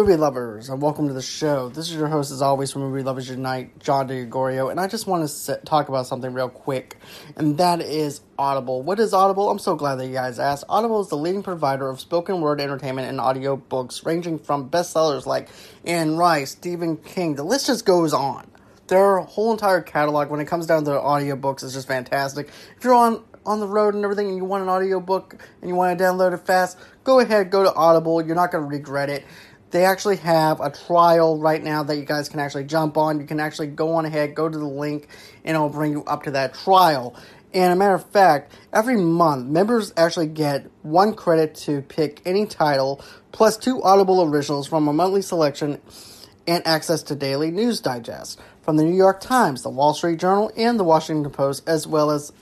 movie lovers, and welcome to the show. This is your host, as always, from Movie Lovers Unite, John DeGorio, and I just want to sit, talk about something real quick, and that is Audible. What is Audible? I'm so glad that you guys asked. Audible is the leading provider of spoken word entertainment and audio books, ranging from bestsellers like Anne Rice, Stephen King. The list just goes on. Their whole entire catalog, when it comes down to audiobooks, is just fantastic. If you're on on the road and everything and you want an audiobook and you want to download it fast, go ahead, go to Audible. You're not going to regret it. They actually have a trial right now that you guys can actually jump on. You can actually go on ahead, go to the link, and it'll bring you up to that trial. And a matter of fact, every month, members actually get one credit to pick any title, plus two Audible originals from a monthly selection, and access to daily news digests from the New York Times, the Wall Street Journal, and the Washington Post, as well as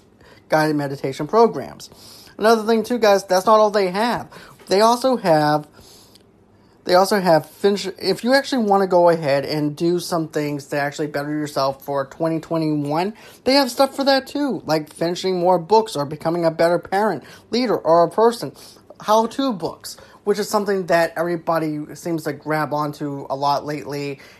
guided meditation programs. Another thing, too, guys, that's not all they have. They also have they also have finish. If you actually want to go ahead and do some things to actually better yourself for 2021, they have stuff for that too, like finishing more books or becoming a better parent, leader, or a person. How to books, which is something that everybody seems to grab onto a lot lately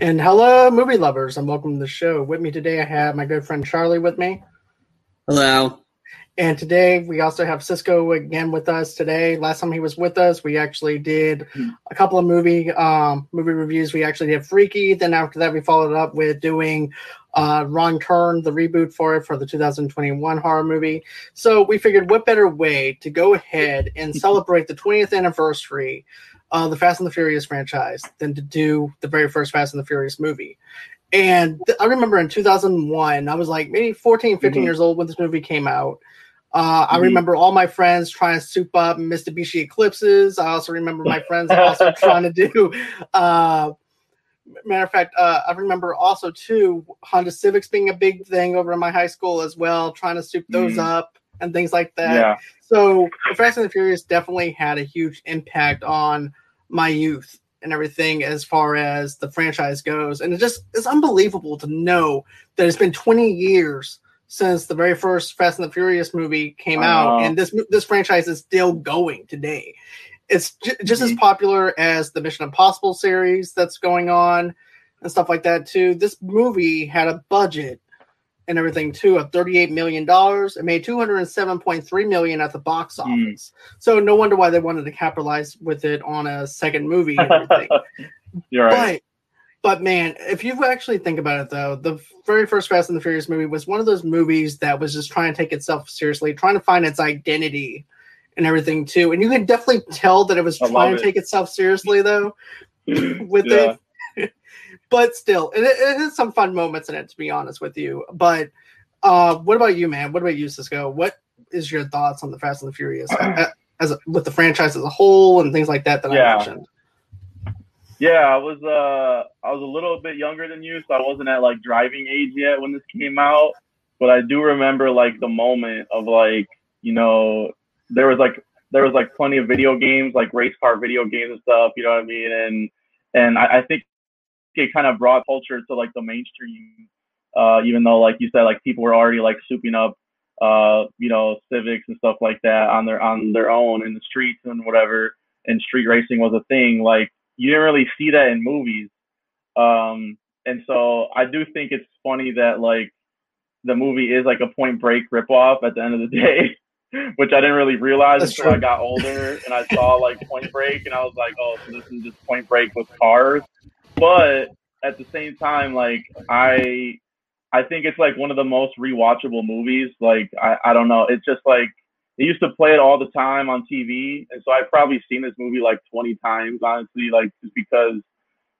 And hello, movie lovers, and welcome to the show. With me today, I have my good friend Charlie with me. Hello. And today, we also have Cisco again with us today. Last time he was with us, we actually did a couple of movie um, movie reviews. We actually did Freaky. Then after that, we followed up with doing uh, Wrong Turn, the reboot for it for the 2021 horror movie. So we figured, what better way to go ahead and celebrate the 20th anniversary uh, the Fast and the Furious franchise than to do the very first Fast and the Furious movie. And th- I remember in 2001, I was like maybe 14, 15 mm-hmm. years old when this movie came out. Uh, mm-hmm. I remember all my friends trying to soup up Mitsubishi Eclipses. I also remember my friends also trying to do. Uh, matter of fact, uh, I remember also too Honda Civics being a big thing over in my high school as well, trying to soup those mm-hmm. up and things like that. Yeah. So Fast and the Furious definitely had a huge impact on my youth and everything as far as the franchise goes. And it just it's unbelievable to know that it's been 20 years since the very first Fast and the Furious movie came out, and this this franchise is still going today. It's j- just mm-hmm. as popular as the Mission Impossible series that's going on and stuff like that too. This movie had a budget and everything too of 38 million dollars it made 207.3 million at the box hmm. office mm. so no wonder why they wanted to capitalize with it on a second movie and everything You're right. But, but man if you actually think about it though the very first fast and the furious movie was one of those movies that was just trying to take itself seriously trying to find its identity and everything too and you can definitely tell that it was I trying to it. take itself seriously though with yeah. it but still, it, it has some fun moments in it, to be honest with you. But uh, what about you, man? What about you, Cisco? What is your thoughts on the Fast and the Furious as a, with the franchise as a whole and things like that that yeah. I mentioned? Yeah, I was uh I was a little bit younger than you, so I wasn't at like driving age yet when this came out. But I do remember like the moment of like, you know, there was like there was like plenty of video games, like race car video games and stuff, you know what I mean? And and I, I think it kind of brought culture to like the mainstream. Uh, even though, like you said, like people were already like souping up, uh, you know, civics and stuff like that on their on their own in the streets and whatever. And street racing was a thing. Like you didn't really see that in movies. Um, and so I do think it's funny that like the movie is like a Point Break ripoff at the end of the day. which I didn't really realize That's until true. I got older and I saw like Point Break and I was like, oh, so this is just Point Break with cars but at the same time, like I, I think it's like one of the most rewatchable movies. Like I, I don't know, it's just like they used to play it all the time on TV, and so I've probably seen this movie like 20 times, honestly, like just because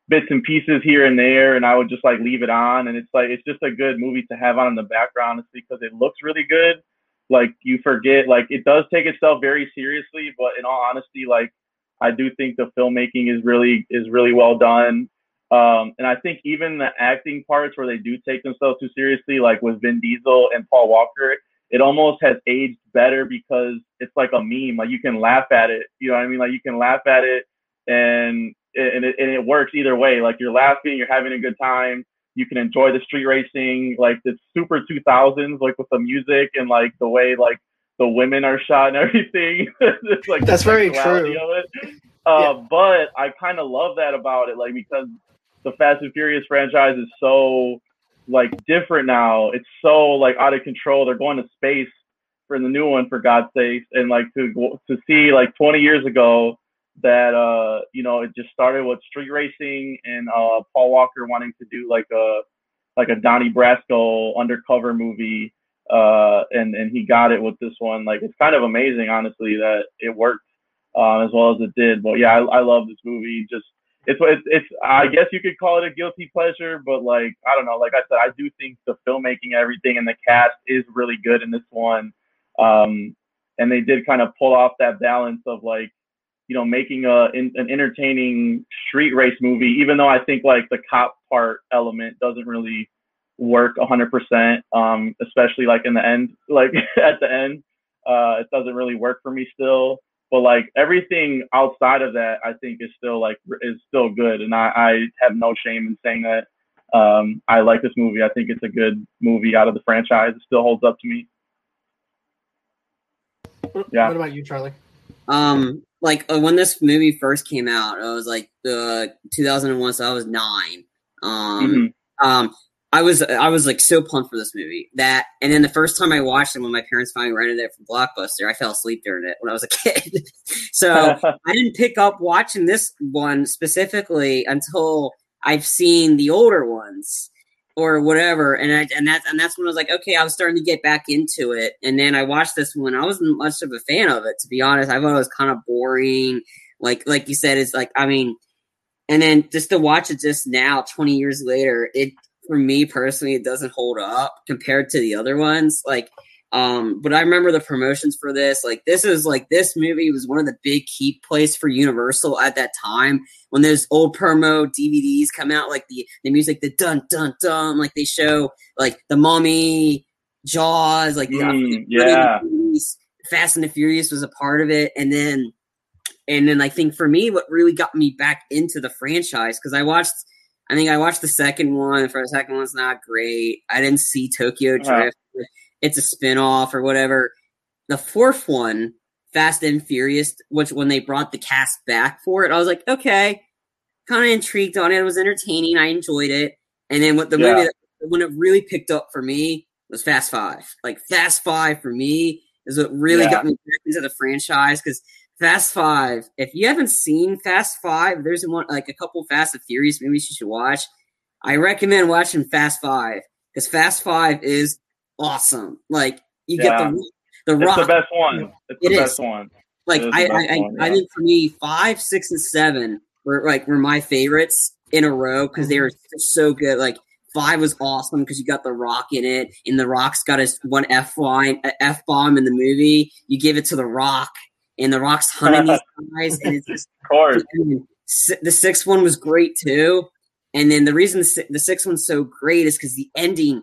bits and pieces here and there, and I would just like leave it on, and it's like it's just a good movie to have on in the background, it's because it looks really good. Like you forget, like it does take itself very seriously, but in all honesty, like I do think the filmmaking is really is really well done. Um, and I think even the acting parts where they do take themselves too seriously, like with Vin Diesel and Paul Walker, it almost has aged better because it's like a meme. Like you can laugh at it. You know what I mean? Like you can laugh at it and and it, and it works either way. Like you're laughing, you're having a good time. You can enjoy the street racing, like the super 2000s, like with the music and like the way like the women are shot and everything. it's like that's very true. Uh, yeah. But I kind of love that about it, like because the Fast and Furious franchise is so like different now. It's so like out of control. They're going to space for the new one, for God's sake, and like to to see like 20 years ago that uh you know it just started with street racing and uh Paul Walker wanting to do like a like a Donnie Brasco undercover movie uh and and he got it with this one like it's kind of amazing honestly that it worked um as well as it did but yeah I, I love this movie just it's, it's it's I guess you could call it a guilty pleasure but like I don't know like I said I do think the filmmaking everything and the cast is really good in this one um and they did kind of pull off that balance of like you know, making a in, an entertaining street race movie, even though I think like the cop part element doesn't really work 100%, um, especially like in the end, like at the end, uh, it doesn't really work for me still. But like everything outside of that, I think is still like is still good, and I, I have no shame in saying that. Um, I like this movie. I think it's a good movie out of the franchise. It still holds up to me. Yeah. What about you, Charlie? Um, like uh, when this movie first came out, it was like the 2001, so I was nine. Um, mm-hmm. um, I was I was like so pumped for this movie that, and then the first time I watched it when my parents finally rented it from Blockbuster, I fell asleep during it when I was a kid. so I didn't pick up watching this one specifically until I've seen the older ones or whatever. And I, and that's and that's when I was like, okay, I was starting to get back into it. And then I watched this one. I wasn't much of a fan of it, to be honest. I thought it was kind of boring. Like like you said, it's like I mean, and then just to watch it just now, twenty years later, it for me personally, it doesn't hold up compared to the other ones. Like um, but I remember the promotions for this. Like this is like this movie was one of the big key plays for Universal at that time when those old promo DVDs come out, like the the music, the dun dun dun, like they show like the Mummy, Jaws, like mm, yeah, Fast and the Furious was a part of it, and then and then I think for me, what really got me back into the franchise because I watched. I think I watched the second one. The first second one's not great. I didn't see Tokyo Drift. Uh-huh it's a spin-off or whatever. The fourth one, Fast and Furious, which when they brought the cast back for it, I was like, okay, kind of intrigued on it. It was entertaining. I enjoyed it. And then what the yeah. movie that, when it really picked up for me was Fast Five. Like Fast Five for me is what really yeah. got me back into the franchise because Fast Five. If you haven't seen Fast Five, there's one like a couple Fast and Furious movies you should watch. I recommend watching Fast Five because Fast Five is awesome. Like you yeah. get the the rock. It's the best one. It's it the is. best one. Like I, I, I, one, yeah. I, think for me, five, six, and seven were like were my favorites in a row because they were mm-hmm. so good. Like five was awesome because you got the rock in it, and the rock's got his one f line, f bomb in the movie. You give it to the rock, and the rock's hunting these guys, and it's just. of course. The sixth one was great too, and then the reason the sixth one's so great is because the ending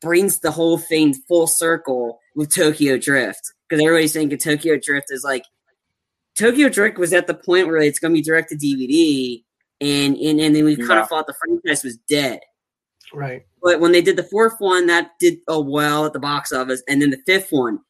brings the whole thing full circle with Tokyo Drift because everybody's thinking Tokyo Drift is like Tokyo Drift was at the point where it's going to be direct to DVD, and and and then we kind of thought the franchise was dead. Right. But when they did the fourth one, that did oh well at the box office, and then the fifth one,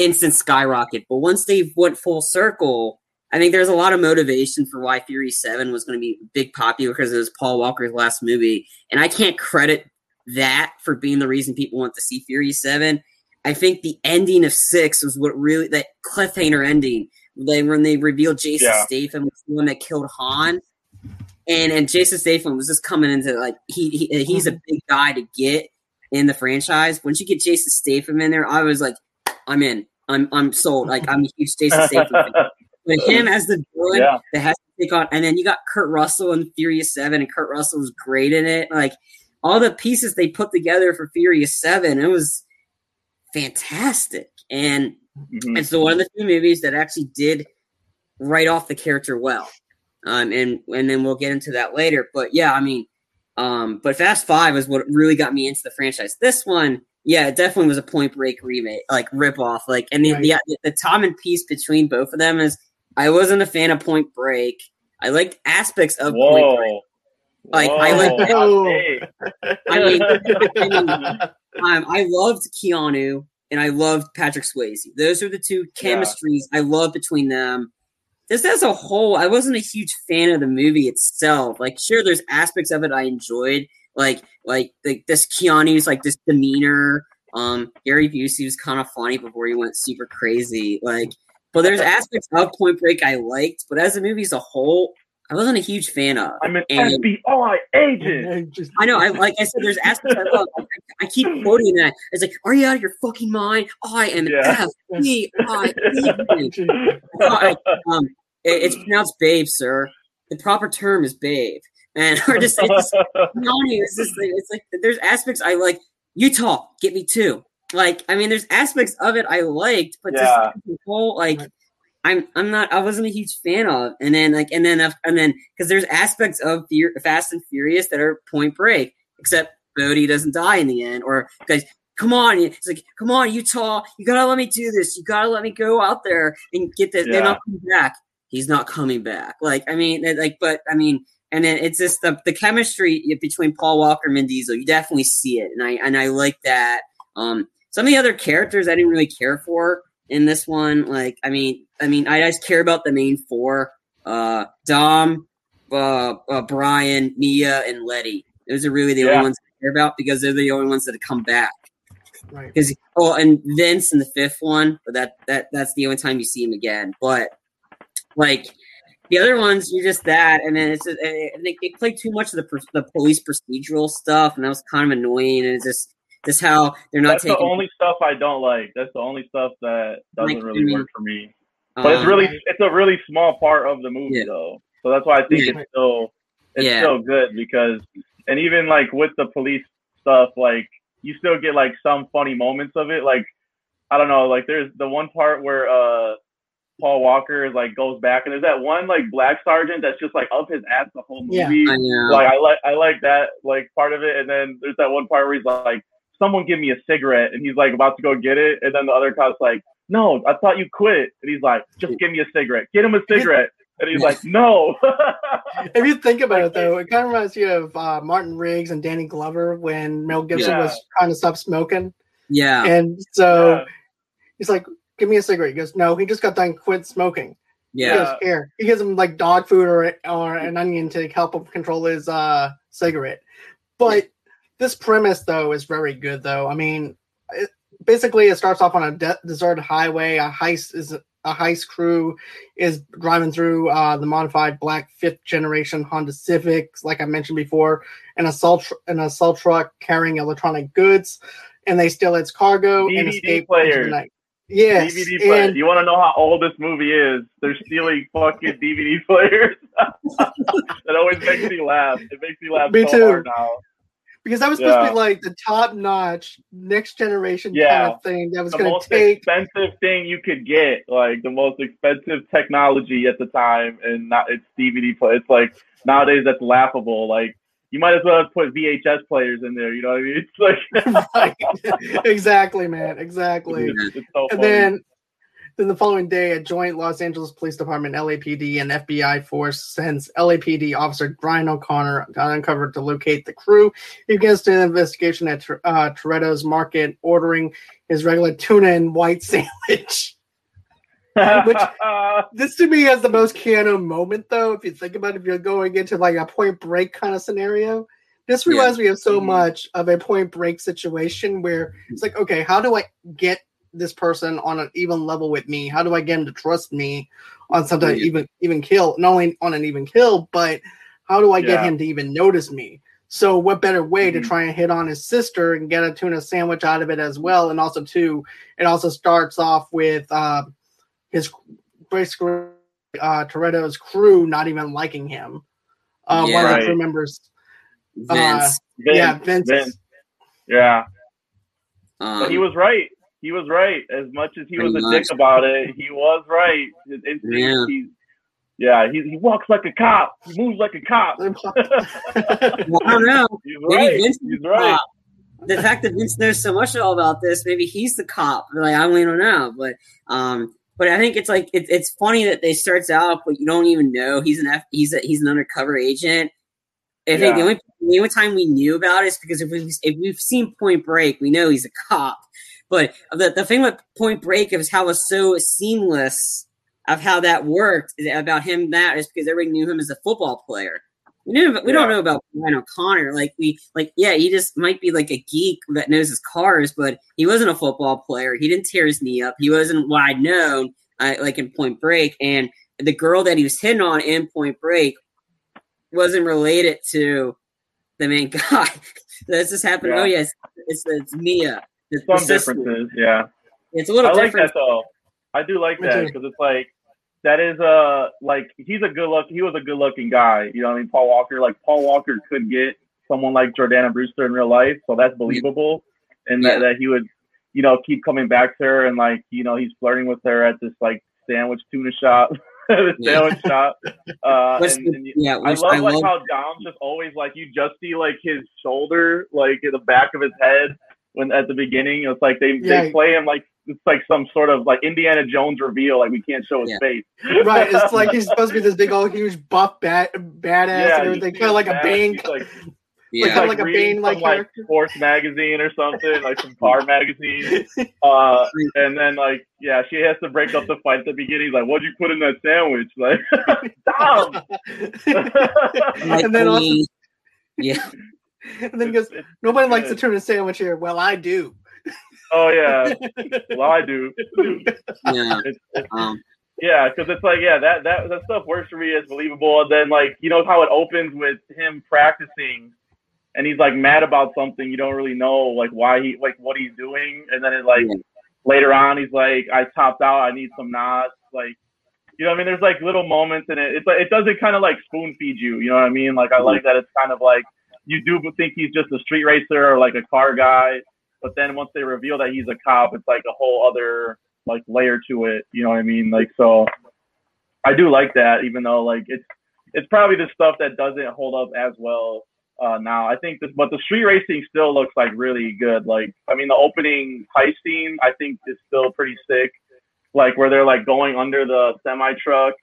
instant skyrocket. But once they went full circle, I think there's a lot of motivation for why Fury Seven was going to be big popular because it was Paul Walker's last movie, and I can't credit that for being the reason people want to see Fury 7. I think the ending of 6 was what really, that cliffhanger ending, then when they revealed Jason yeah. Statham was the one that killed Han. And and Jason Statham was just coming into like he, he he's a mm-hmm. big guy to get in the franchise. Once you get Jason Statham in there, I was like, I'm in. I'm I'm sold. Like I'm a huge Jason Statham fan. But him as the villain yeah. that has to take on, and then you got Kurt Russell in Furious Seven, and Kurt Russell was great in it. Like all the pieces they put together for Furious Seven, it was fantastic. And mm-hmm. it's the one of the few movies that actually did write off the character well. Um, and and then we'll get into that later. But yeah, I mean, um, but Fast Five is what really got me into the franchise. This one, yeah, it definitely was a Point Break remake, like rip off. Like, and the, right. the the time and piece between both of them is I wasn't a fan of Point Break. I liked aspects of Whoa. Point Break. Like Whoa. I like. I mean, I, mean um, I loved Keanu and I loved Patrick Swayze. Those are the two chemistries yeah. I love between them just as a whole, I wasn't a huge fan of the movie itself. Like, sure, there's aspects of it I enjoyed, like like the, this Keanu's like this demeanor. Um, Gary Busey was kind of funny before he went super crazy. Like, but there's aspects of Point Break I liked, but as a movie as a whole, I wasn't a huge fan of. I'm an and, FBI agent. I know. I like I said. There's aspects I love. I, I, keep quoting that. It's like, are you out of your fucking mind? I am yeah. FBI. um, it, it's pronounced babe, sir. The proper term is babe. And we're just it's, it's just like, it's like there's aspects I like. Utah, get me too. Like, I mean, there's aspects of it I liked, but yeah. just the whole like I'm I'm not I wasn't a huge fan of. And then like and then and then because there's aspects of Fear, Fast and Furious that are Point Break, except Bodhi doesn't die in the end, or guys. Come on, it's like, come on, Utah, you gotta let me do this. You gotta let me go out there and get this. Yeah. Then I'll come back he's not coming back. Like, I mean, like, but I mean, and then it's just the, the chemistry between Paul Walker and Vin Diesel. You definitely see it, and I and I like that. Um, some of the other characters I didn't really care for in this one. Like, I mean, I mean, I just care about the main four: uh, Dom, uh, uh, Brian, Mia, and Letty. Those are really the yeah. only ones I care about because they're the only ones that have come back. Right. Because oh, and Vince in the fifth one, but that that that's the only time you see him again. But like the other ones, you're just that, and then it's just, and they, they play too much of the the police procedural stuff, and that was kind of annoying. And it's just just how they're not. That's taking, the only stuff I don't like. That's the only stuff that doesn't like, really I mean, work for me. But um, it's really it's a really small part of the movie yeah. though, so that's why I think yeah. it's still it's yeah. still good because and even like with the police stuff, like you still get like some funny moments of it. Like I don't know, like there's the one part where uh Paul Walker like goes back, and there's that one like black sergeant that's just like up his ass the whole movie. Yeah, I like I like I like that like part of it, and then there's that one part where he's like, "Someone give me a cigarette," and he's like about to go get it, and then the other cop's like, "No, I thought you quit," and he's like, "Just give me a cigarette. Get him a cigarette." And he's like, no. if you think about it, though, it kind of reminds you of uh, Martin Riggs and Danny Glover when Mel Gibson yeah. was trying to stop smoking. Yeah. And so yeah. he's like, give me a cigarette. He goes, no, he just got done quit smoking. Yeah. He goes, here. He gives him like dog food or or an onion to help him control his uh cigarette. But this premise though is very good though. I mean, it, basically it starts off on a de- deserted highway. A heist is a heist crew is driving through uh, the modified black fifth generation Honda Civics, like I mentioned before, an assault tr- an assault truck carrying electronic goods, and they steal its cargo DVD and escape players. into the night. Yes. DVD players. You want to know how old this movie is? They're stealing fucking DVD players. that always makes me laugh. It makes me laugh me so too. hard now. Because that was supposed yeah. to be like the top notch, next generation yeah. kind of thing that was going to take expensive thing you could get, like the most expensive technology at the time, and not it's DVD play. It's like nowadays that's laughable. Like you might as well put VHS players in there. You know what I mean? It's like exactly, man, exactly. It's, it's so and then, then the following day, a joint Los Angeles Police Department, LAPD, and FBI force sends LAPD officer Brian O'Connor uncovered to locate the crew. He begins an investigation at uh, Toretto's Market, ordering his regular tuna and white sandwich. Which this to me is the most Keanu moment, though. If you think about it, if you're going into like a Point Break kind of scenario, this reminds yeah. me of so mm-hmm. much of a Point Break situation where it's like, okay, how do I get this person on an even level with me? How do I get him to trust me on something yeah. even even kill? Not only on an even kill, but how do I get yeah. him to even notice me? So, what better way mm-hmm. to try and hit on his sister and get a tuna sandwich out of it as well? And also, too, it also starts off with. Uh, his basically uh, Toretto's crew not even liking him. Uh, yeah, one of the crew members, Vince. Uh, Vince. yeah, Vince. Vince. Yeah, um, but he was right. He was right. As much as he was a much. dick about it, he was right. His yeah. He, yeah, he, he walks like a cop. He moves like a cop. well, I don't know. He's right. Vince He's right. The fact that Vince knows so much all about this, maybe he's the cop. Like I don't know, but um, but I think it's like it, it's funny that they starts out, but you don't even know he's an F, he's a, he's an undercover agent. I think yeah. the only the only time we knew about it is because if we if we've seen Point Break, we know he's a cop. But the the thing with Point Break is how it's so seamless of how that worked about him. That is because everybody knew him as a football player. We knew, we yeah. don't know about Brian O'Connor. Like we, like yeah, he just might be like a geek that knows his cars, but he wasn't a football player. He didn't tear his knee up. He wasn't wide known, uh, like in Point Break. And the girl that he was hitting on in Point Break wasn't related to the main guy. That's just happened. Yeah. Oh yes, it's, it's Mia. It's Some differences, yeah. It's a little. I like that though. I do like that because it's like that is a like he's a good look. He was a good looking guy. You know, what I mean, Paul Walker. Like Paul Walker could get someone like Jordana Brewster in real life, so that's believable. And yeah. that, that he would, you know, keep coming back to her and like you know he's flirting with her at this like sandwich tuna shop. the sandwich shop. Uh, and, and yeah, I love I like love- how Dom's just always like you just see like his shoulder, like in the back of his head when at the beginning. It's like they yeah. they play him like it's like some sort of like Indiana Jones reveal. Like we can't show his yeah. face. right. It's like he's supposed to be this big old huge buff bat badass yeah, and everything, kind of like a Bane. Like, yeah. Like, like, like a Bane like like Sports magazine or something, like some car magazine. Uh, and then like yeah, she has to break up the fight at the beginning. Like, "What'd you put in that sandwich?" Like, stop. and then also, yeah. And then he goes, "Nobody likes to turn a sandwich here." Well, I do. Oh yeah, well I do. Yeah. It's, it's, um, yeah, because it's like yeah, that that that stuff works for me as believable. And then like you know how it opens with him practicing and he's like mad about something you don't really know like why he like what he's doing and then it like yeah. later on he's like i topped out i need some NOS like you know what i mean there's like little moments in it it's like it doesn't kind of like spoon feed you you know what i mean like i like that it's kind of like you do think he's just a street racer or like a car guy but then once they reveal that he's a cop it's like a whole other like layer to it you know what i mean like so i do like that even though like it's it's probably the stuff that doesn't hold up as well uh, now. I think this, but the street racing still looks like really good. Like, I mean, the opening heist scene I think is still pretty sick. Like where they're like going under the semi truck,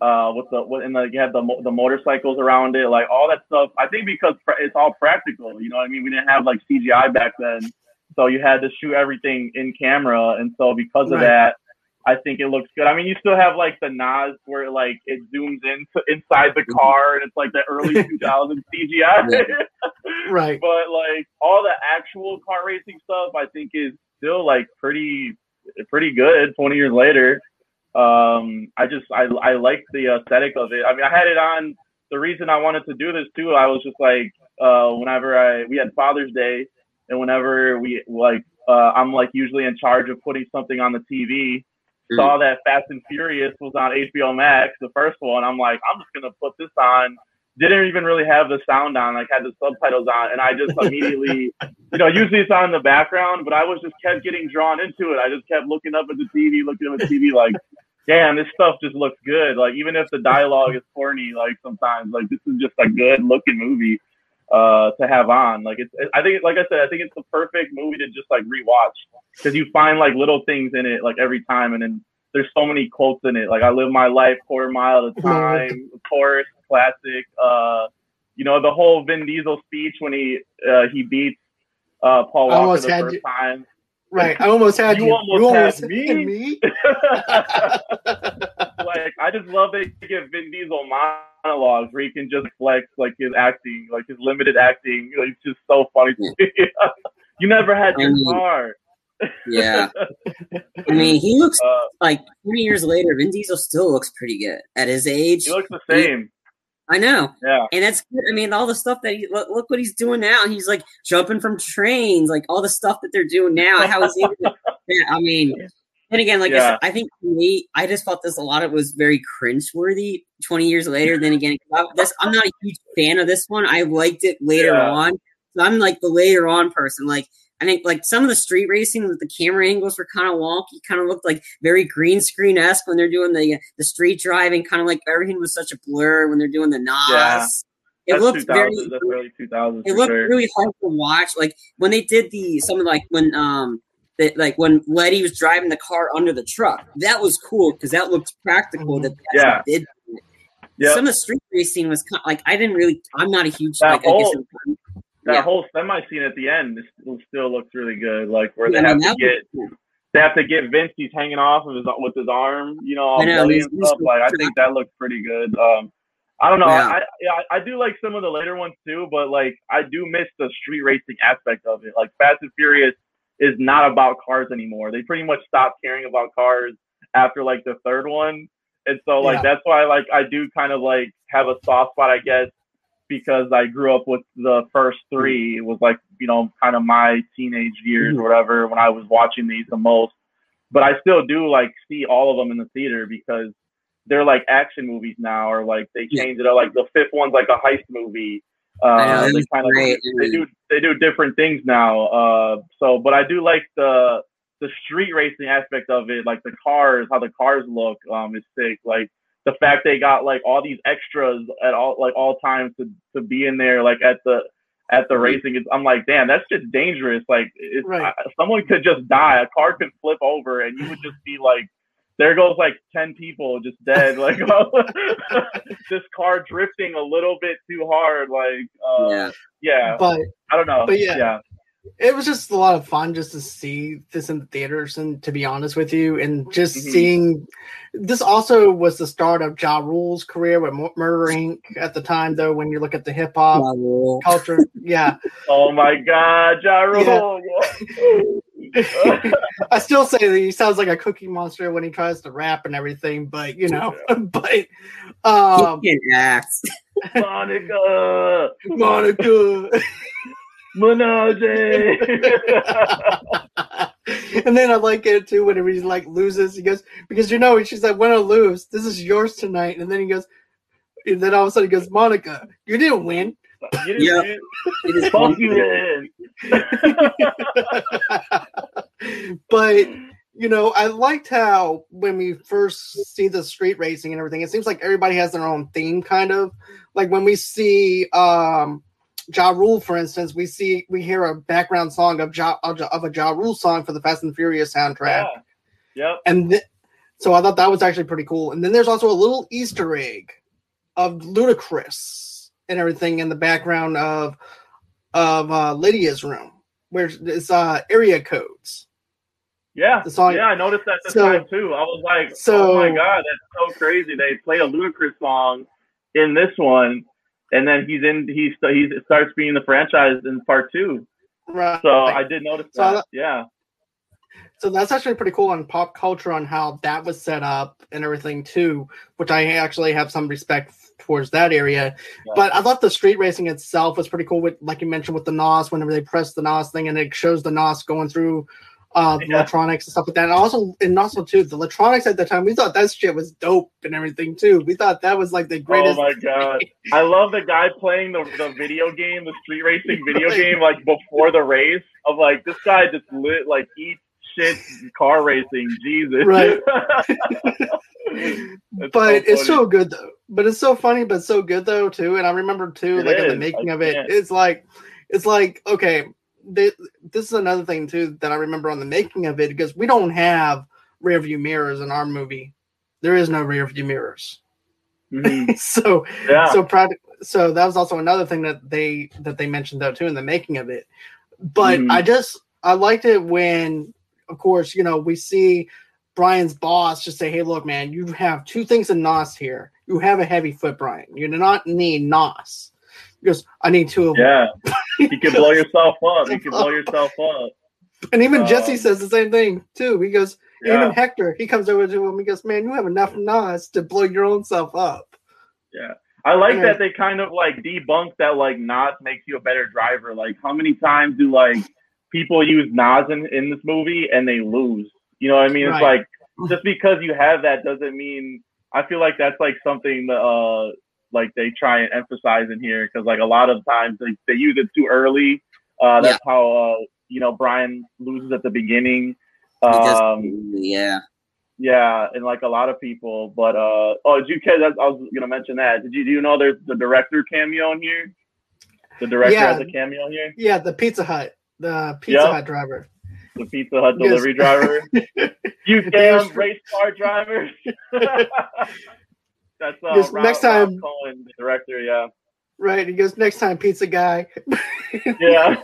uh, with the with, and the, you have the the motorcycles around it, like all that stuff. I think because it's all practical. You know what I mean? We didn't have like CGI back then, so you had to shoot everything in camera, and so because of right. that, I think it looks good. I mean, you still have like the NOS where like it zooms in to, inside the car and it's like the early 2000 CGI. right. But like all the actual car racing stuff, I think is still like pretty pretty good 20 years later. Um, I just I I like the aesthetic of it. I mean, I had it on. The reason I wanted to do this too, I was just like, uh, whenever I we had Father's Day, and whenever we like, uh, I'm like usually in charge of putting something on the TV mm. saw that Fast and Furious was on HBO Max, the first one. I'm like, I'm just gonna put this on. Didn't even really have the sound on, like had the subtitles on, and I just immediately, you know, usually it's on in the background, but I was just kept getting drawn into it. I just kept looking up at the TV, looking at the TV, like, damn, this stuff just looks good. Like even if the dialogue is corny, like sometimes, like this is just a good looking movie uh, to have on. Like it's, I think, like I said, I think it's the perfect movie to just like rewatch because you find like little things in it like every time, and then there's so many quotes in it. Like I live my life quarter mile at a time, of course, classic. Uh, you know the whole Vin Diesel speech when he uh, he beats uh, Paul Walker the first you. time. Right, I almost had you. You almost, you almost had, had me. me? like I just love that you get Vin Diesel monologues where he can just flex like his acting, like his limited acting. Like, it's just so funny me. you never had I mean, car. yeah, I mean, he looks uh, like 20 years later. Vin Diesel still looks pretty good at his age. He looks the same. He, I know. Yeah. And that's good. I mean, all the stuff that he look, look, what he's doing now. He's like jumping from trains, like all the stuff that they're doing now. How is he? yeah, I mean, And again, like yeah. I said, I think me, I just felt this a lot. Of it was very cringe-worthy. Twenty years later, then again, this I'm not a huge fan of this one. I liked it later yeah. on, so I'm like the later on person. Like I think like some of the street racing with the camera angles were kind of wonky, kind of looked like very green screen esque when they're doing the the street driving, kind of like everything was such a blur when they're doing the NOS. Yeah. It looked very early 2000s. It looked sure. really hard to watch. Like when they did the something like when um that like when Letty was driving the car under the truck, that was cool because that looked practical. That yeah. did. Yep. Some of the street racing was kind of, like I didn't really. I'm not a huge that like, whole, that yeah. whole semi scene at the end still looks really good. Like where yeah, they have to get cool. they have to get Vince. He's hanging off of his with his arm, you know, all know, and stuff. Like I think that looks pretty good. Um, I don't know. Yeah. I, I I do like some of the later ones too, but like I do miss the street racing aspect of it. Like Fast and Furious is not about cars anymore. They pretty much stopped caring about cars after like the third one. And so like yeah. that's why like I do kind of like have a soft spot, I guess, because I grew up with the first three. It was like, you know, kind of my teenage years or whatever when I was watching these the most. But I still do like see all of them in the theater because they're like action movies now, or like they change it up. Like the fifth one's like a heist movie. Uh, they kind of they do they do different things now. Uh, so, but I do like the the street racing aspect of it, like the cars, how the cars look, um, is sick. Like the fact they got like all these extras at all like all times to to be in there like at the at the racing is I'm like damn that's just dangerous like it's, right. I, someone could just die a car could flip over and you would just be like there goes like 10 people just dead like this car drifting a little bit too hard like uh, yeah. yeah. But I don't know. but yeah, yeah. It was just a lot of fun just to see this in the theaters and to be honest with you and just mm-hmm. seeing this also was the start of Ja Rule's career with Murder Inc. at the time though when you look at the hip hop culture. Yeah. Oh my god Ja Rule. yeah. I still say that he sounds like a cookie monster when he tries to rap and everything but you know but um he can act Monica Monica Menage. and then I like it too whenever he like loses. He goes because you know she's like, "When I lose, this is yours tonight." And then he goes, and then all of a sudden he goes, "Monica, you didn't win." You didn't yeah. Fuck you but you know, I liked how when we first see the street racing and everything, it seems like everybody has their own theme, kind of like when we see um Ja Rule, for instance, we see we hear a background song of ja, of, of a Ja Rule song for the Fast and Furious soundtrack. Yeah. Yep. And th- so I thought that was actually pretty cool. And then there's also a little Easter egg of Ludacris and everything in the background of of uh, Lydia's room, where it's uh, area codes. Yeah. Yeah, I noticed that this so, time too. I was like, so, "Oh my god, that's so crazy!" They play a Ludacris song in this one, and then he's in he he starts being the franchise in part two. Right. So I did notice so that. yeah. So that's actually pretty cool on pop culture on how that was set up and everything too, which I actually have some respect towards that area. Yeah. But I thought the street racing itself was pretty cool with like you mentioned with the NOS whenever they press the NOS thing and it shows the NOS going through uh, yeah. electronics and stuff like that. And also, and also too, the electronics at the time, we thought that shit was dope and everything too. We thought that was like the greatest. Oh my god, I love the guy playing the, the video game, the street racing video game, like before the race. Of like this guy just lit like eats shit car racing. Jesus, right. but so it's so good though. But it's so funny, but so good though too. And I remember too, it like is. in the making I of it, can't. it's like, it's like okay this is another thing too that I remember on the making of it because we don't have rear view mirrors in our movie. There is no rear view mirrors. Mm-hmm. so yeah. so. So that was also another thing that they that they mentioned though too in the making of it. But mm-hmm. I just I liked it when, of course, you know we see Brian's boss just say, "Hey, look, man, you have two things in NOS here. You have a heavy foot, Brian. You do not need NOS." He goes, I need two of them. Yeah. you can blow yourself up. You can blow yourself up. And even um, Jesse says the same thing too. He goes, yeah. even Hector, he comes over to him. He goes, "Man, you have enough NOS to blow your own self up." Yeah, I like that they kind of like debunk that like NOS makes you a better driver. Like, how many times do like people use NOS in, in this movie and they lose? You know what I mean? It's Right. like just because you have that doesn't mean. I feel like that's like something that uh like they try and emphasize in here because like a lot of times they, they use it too early. Uh, that's how uh you know Brian loses at the beginning. Um, yeah. yeah, and like a lot of people. But uh, oh, did you that? I was gonna mention that. Did you do you know there's the director cameo in here? The director Yeah. has a cameo here. Yeah, the Pizza Hut, the Pizza Yep. Hut driver. The Pizza Hut delivery driver. you damn race car driver. That's uh, Yes, Rob, next time- Cohen, the director. Yeah, Right. He goes, next time, pizza guy. yeah,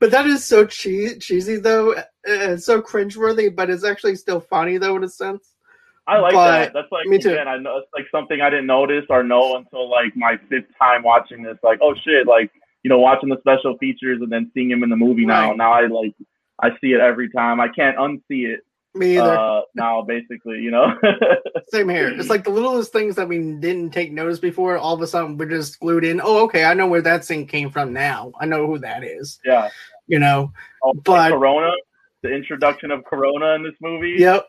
but that is so cheesy, cheesy though. It's so cringeworthy, but it's actually still funny though in a sense. I like But- that. That's like me too. again, I know it's like something I didn't notice or know until like my fifth time watching this. Like, oh shit, like you know, watching the special features and then seeing him in the movie now. Right. Now I like I see it every time. I can't unsee it. Me either. uh, now, basically, you know. Same here. It's like the littlest things that we didn't take notice before. All of a sudden, we're just glued in. Oh, okay, I know where that scene came from now. I know who that is. yeah. You know. Oh, But- Corona, the introduction of Corona in this movie. Yep.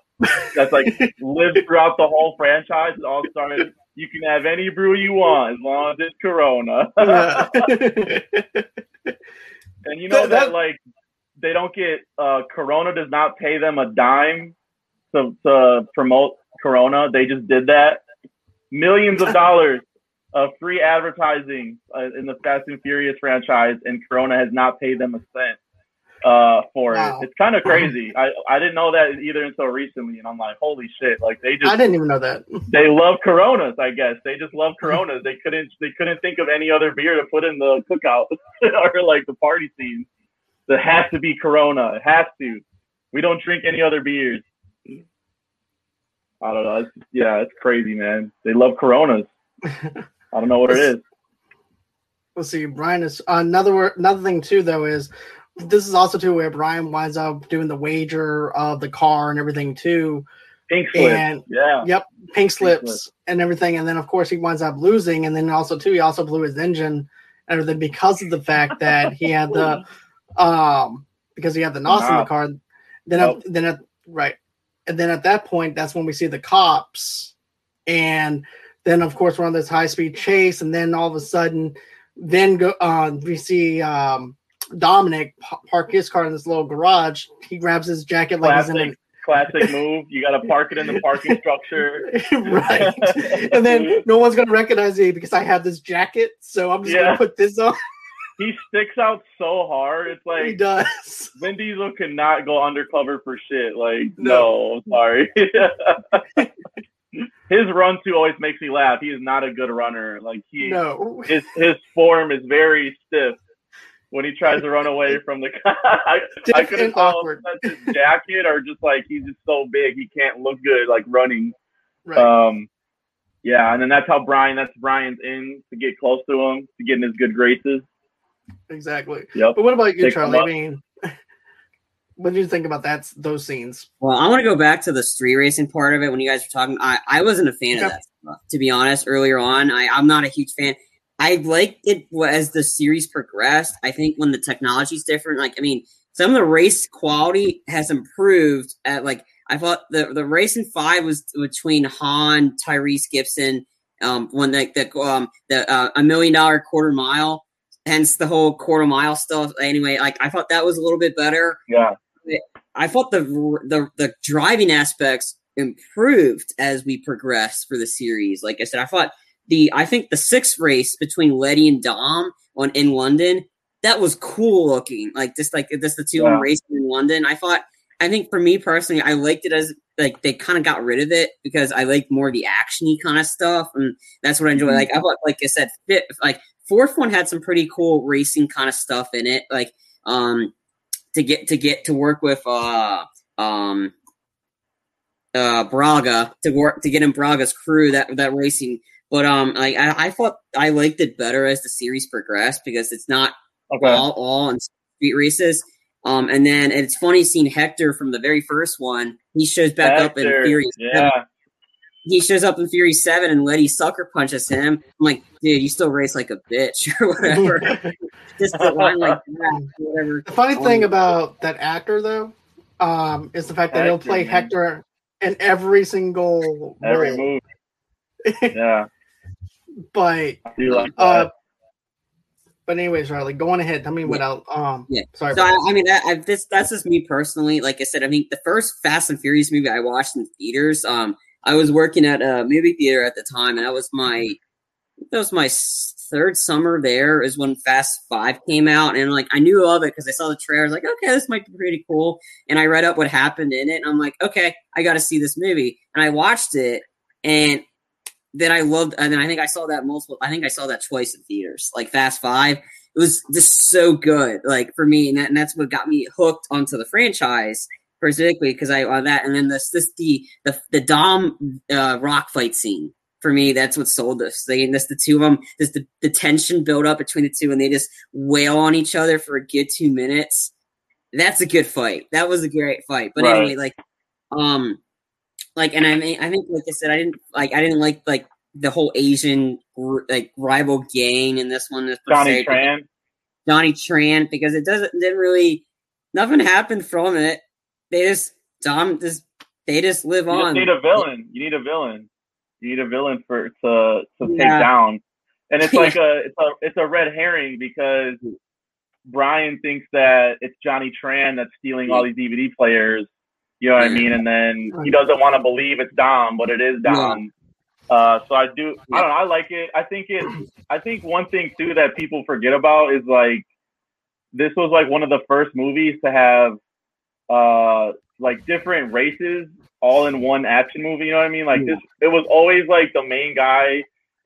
That's like lived throughout the whole franchise. It all started. You can have any brew you want as long as it's Corona. Yeah. and you know That- that, that- like they don't get uh, Corona does not pay them a dime to to promote Corona. They just did that. Millions of dollars of free advertising uh, in the Fast and Furious franchise, and Corona has not paid them a cent uh, for Wow. it. It's kind of crazy. I, I didn't know that either until recently, and I'm like, holy shit! Like they just I didn't even know that. they love Coronas. I guess they just love Coronas. They couldn't they couldn't think of any other beer to put in the cookout or like the party scene. It has to be Corona. It has to. We don't drink any other beers. I don't know. It's, yeah, it's crazy, man. They love Coronas. I don't know what it is. Let's see. Brian is another another thing too though is this is also too where Brian winds up doing the wager of the car and everything too. Pink slip. And yeah. Yep, pink slips slip. and everything, and then of course he winds up losing, and then also too he also blew his engine and everything because of the fact that he had the um because he had the NOS in the car. Then Nope. at, then at right, and then at that point that's when we see the cops, and then of course we're on this high speed chase, and then all of a sudden, then go uh, we see um Dominic pa- park his car in this little garage. He grabs his jacket like he's in an Classic, classic move. You got to park it in the parking structure. right. And then no one's gonna recognize me because I have this jacket, so I'm just Yeah. gonna put this on. He sticks out so hard. It's like he does. Vin Diesel cannot go undercover for shit. Like, no, I'm sorry. his run too always makes me laugh. He is not a good runner. Like he, No. his his form is very stiff when he tries to run away from the. I, I couldn't and tell awkward. if that's his jacket or just like he's just so big he can't look good like running. Right. Um, yeah, and then that's how Brian. That's Brian's in to get close to him to get in his good graces. exactly. Yep. But what about you, Pick 'em Charlie? I mean what did you think about that those scenes? Well, I want to go back to the street racing part of it when you guys were talking. I, I wasn't a fan Okay. of that stuff, to be honest. Earlier on, I, I'm not a huge fan. I like it as the series progressed. I think when the technology's different, like I mean, some of the race quality has improved. At like I thought the the race in five was between Han, Tyrese Gibson, um, when the the um the uh, a million dollar quarter mile, hence the whole quarter mile stuff. Anyway, like I thought that was a little bit better. Yeah, I thought the the the driving aspects improved as we progressed for the series. Like I said, I thought the I think the sixth race between Letty and Dom on in London that was cool looking. Like just like just the two Yeah. racing in London. I thought I think for me personally, I liked it as like they kind of got rid of it because I like more the actiony kind of stuff, and that's what I enjoy. Mhm. Like I thought, like I said, fit, like fourth one had some pretty cool racing kind of stuff in it. Like um to get to get to work with uh um uh Braga to work to get in Braga's crew that that racing. But um like I, I thought I liked it better as the series progressed because it's not okay. all all in street races. Um and then it's funny seeing Hector from the very first one. He shows back up in Fury Yeah, he shows up in Fury Seven and Letty sucker punches him. I'm like, dude, you still race like a bitch or whatever. Just a line like that, whatever. The funny thing Um, about that actor though um, is the fact that he'll play man. Hector in every single every role. movie. yeah, but like uh, but anyways, Riley, go on ahead. Tell me yeah. what else. Um, yeah. Sorry. So I, I, mean, that, I, this that's just me personally. Like I said, I mean, the first Fast and Furious movie I watched in theaters. Um, I was working at a movie theater at the time, and that was my that was my third summer there. Is when Fast Five came out, and like I knew of it because I saw the trailer. I was like, okay, this might be pretty cool. And I read up what happened in it, and I'm like, okay, I got to see this movie. And I watched it, and then I loved, and then I think I saw that multiple. I think I saw that twice in theaters, like Fast Five. It was just so good, like for me, and, that, and that's what got me hooked onto the franchise specifically because I on that, and then this this the the the Dom uh, rock fight scene for me. That's what sold this. They this the two of them. This the, the tension build up between the two, and they just wail on each other for a good two minutes. That's a good fight. That was a great fight. But right. anyway, like, um, like, and I mean, I think, like I said, I didn't like, I didn't like like the whole Asian like rival gang in this one. Johnny Tran. Johnny Tran, because it doesn't didn't really nothing happened from it. They just Dom just they just live you on. You need a villain. You need a villain. You need a villain for to to yeah. take down. And it's like a it's a it's a red herring because Brian thinks that it's Johnny Tran that's stealing all these DVD players. You know what I mean? And then he doesn't want to believe it's Dom, but it is Dom. Uh, so I do. I don't know. I like it. I think it. I think one thing too that people forget about is like this was like one of the first movies to have uh like different races all in one action movie. You know what I mean? Like this, it was always like the main guy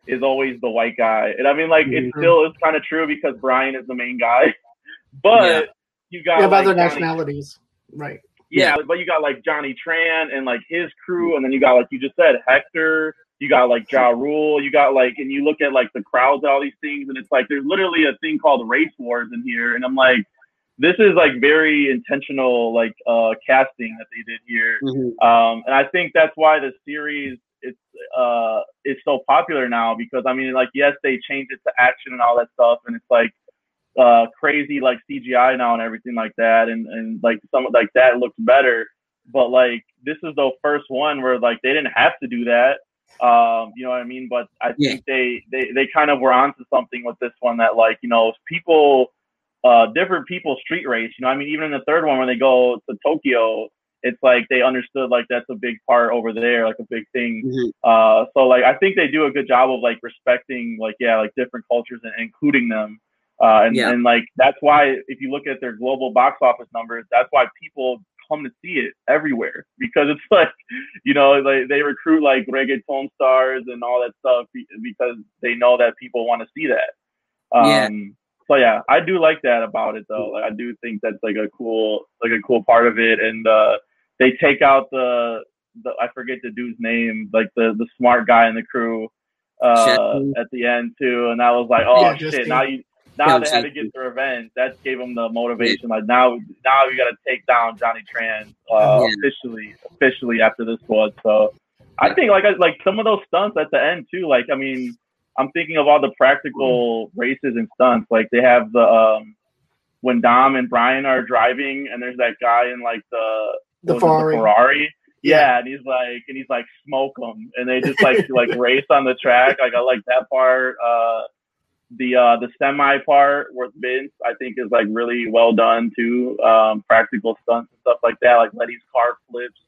is always the white guy, and I mean like mm-hmm. it still is kind of true because Brian is the main guy, but yeah. you got yeah, like, other nationalities, right? Yeah, yeah, but you got like Johnny Tran and like his crew, and then you got like you just said Hector. You got like Ja Rule. You got like, and you look at like the crowds, and all these things, and it's like there's literally a thing called race wars in here, and I'm like, this is like very intentional like uh casting that they did here mm-hmm. um and i think that's why the series it's uh is so popular now because i mean like yes they changed it to action and all that stuff and it's like uh crazy like cgi now and everything like that and and like some like that looks better but like this is the first one where like they didn't have to do that um you know what i mean but i yeah. think they they they kind of were onto something with this one that like you know people uh, different people street race. You know, I mean, even in the third one when they go to Tokyo, it's like they understood like that's a big part over there, like a big thing. Mm-hmm. Uh, so like I think they do a good job of like respecting like yeah like different cultures and including them. Uh, and, yeah. and like that's why if you look at their global box office numbers, that's why people come to see it everywhere because it's like you know like they recruit like reggaeton stars and all that stuff because they know that people want to see that. Um, yeah so yeah, I do like that about it though. Like I do think that's like a cool like a cool part of it. And uh they take out the the I forget the dude's name, like the the smart guy in the crew uh at the end too. And I was like, Oh yeah, shit, now you now they had to get the revenge. That gave them the motivation. Like now now you gotta take down Johnny Tran uh yeah. officially officially after this one. So I think like I, like some of those stunts at the end too, like I mean I'm thinking of all the practical races and stunts. Like they have the um, when Dom and Brian are driving, and there's that guy in like the the Ferrari. The Ferrari. Yeah. yeah, and he's like, and he's like, smoke them, and they just like like race on the track. Like I like that part. Uh, the uh, the semi part with Vince, I think, is like really well done too. Um, practical stunts and stuff like that. Like Letty's car flips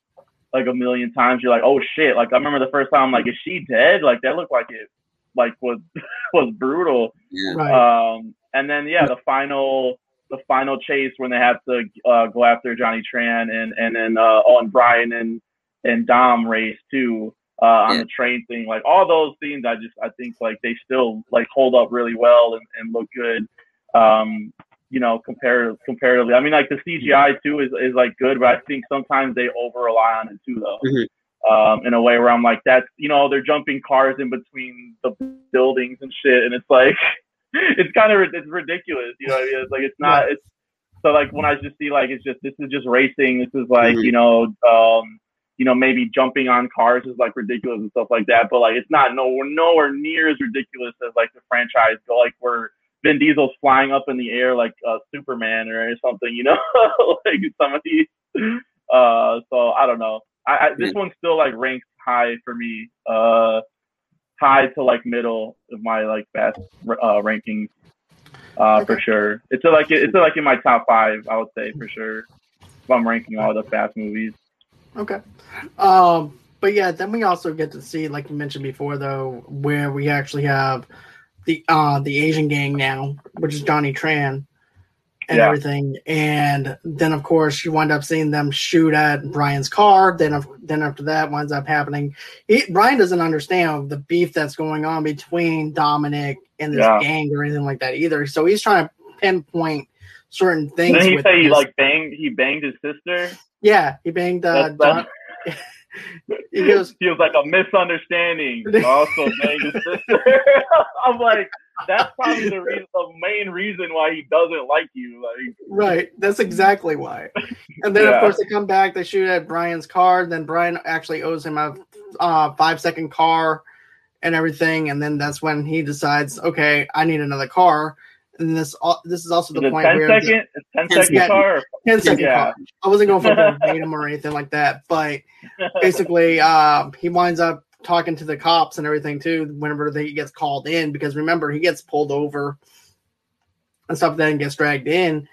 like a million times. You're like, oh shit! Like I remember the first time, I'm like, is she dead? Like that looked like it like was was brutal. Yeah. Right. Um, and then yeah, the final the final chase when they have to uh, go after Johnny Tran and and then uh, oh and Brian and and Dom race too uh, on yeah. the train thing. Like all those scenes, I just I think like they still like hold up really well and, and look good. Um, you know, compare comparatively. I mean, like the CGI too is, is like good, but I think sometimes they over rely on it too, though. Mm-hmm um, in a way where I'm like, that's you know, they're jumping cars in between the buildings and shit, and it's like, it's kind of it's ridiculous, you know. I mean? It's like it's not. It's so like when I just see like it's just this is just racing. This is like mm-hmm. you know, um, you know, maybe jumping on cars is like ridiculous and stuff like that. But like it's not no nowhere near as ridiculous as like the franchise go like where Vin Diesel's flying up in the air like uh, Superman or something, you know, like some of these Uh, so I don't know. I, I this one still like ranks high for me. Uh, high to like middle of my like best uh, rankings. Uh, okay. for sure. It's a, like it's a, like in my top five. I would say for sure. If I'm ranking all the fast movies. Okay. Um, but yeah, then we also get to see, like you mentioned before, though, where we actually have the uh the Asian gang now, which is Johnny Tran and yeah. everything. And then of course you wind up seeing them shoot at Brian's car. Then then after that winds up happening. He, Brian doesn't understand the beef that's going on between Dominic and this yeah. gang or anything like that either. So he's trying to pinpoint certain things. Did he say he like banged he banged his sister? Yeah, he banged uh, Don- he goes feels like a misunderstanding. Also banged his sister. I'm like, that's probably the reason, the main reason why he doesn't like you. Like, right. That's exactly why. And then, yeah. of course, they come back. They shoot at Brian's car. Then Brian actually owes him a uh, five second car and everything. And then that's when he decides, okay, I need another car. And this this is also the is point 10 where second, the, 10 second yeah, car. 10 second yeah. car. I wasn't going for verbatim or anything like that, but basically, uh, he winds up talking to the cops and everything too whenever he gets called in because remember he gets pulled over and stuff then gets dragged in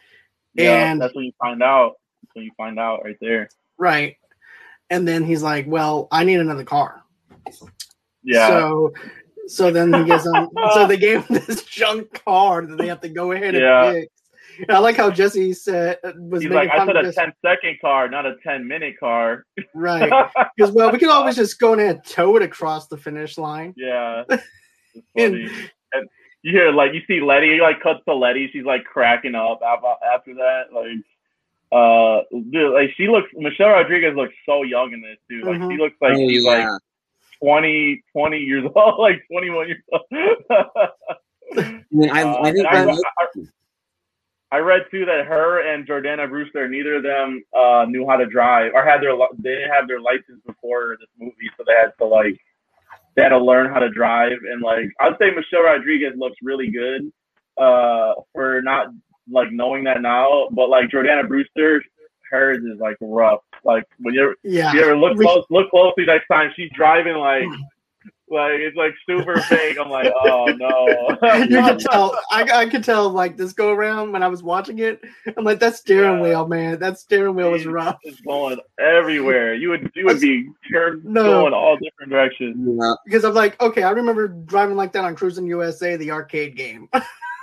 yeah, and that's when you find out that's when you find out right there right and then he's like well i need another car yeah so so then he gets on so they gave him this junk car that they have to go ahead and yeah. fix I like how Jesse said uh, was He's like, I said a 10 second car, not a 10 minute car. Right. Because, well, we can always just go in and tow it across the finish line. Yeah. and, and you hear, like, you see Letty, he, like, cuts to Letty. She's, like, cracking up after that. Like, uh, dude, like, she looks, Michelle Rodriguez looks so young in this, too. Like, mm-hmm. she looks like oh, she's, yeah. like, 20, 20 years old, like 21 years old. I mean, I, uh, I think I, I, read too that her and Jordana Brewster, neither of them uh, knew how to drive or had their they didn't have their license before this movie, so they had to like they had to learn how to drive. And like I'd say Michelle Rodriguez looks really good uh, for not like knowing that now, but like Jordana Brewster, hers is like rough. Like when you're yeah. you ever look close, look closely next time she's driving like like it's like super fake. I'm like, oh no. you can tell. I, I could tell like this go around when I was watching it. I'm like, that steering yeah. wheel, man. That steering wheel was rough. It's going everywhere. You would you would be turned no. going all different directions. Yeah. Because I'm like, okay, I remember driving like that on Cruis'n USA, the arcade game.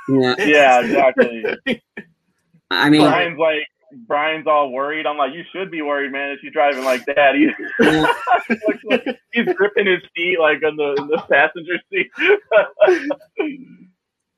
yeah. yeah, exactly. I mean, Brian's like Brian's all worried. I'm like, you should be worried, man. If you're driving like that, he's, like, he's gripping his feet like on the in the passenger seat.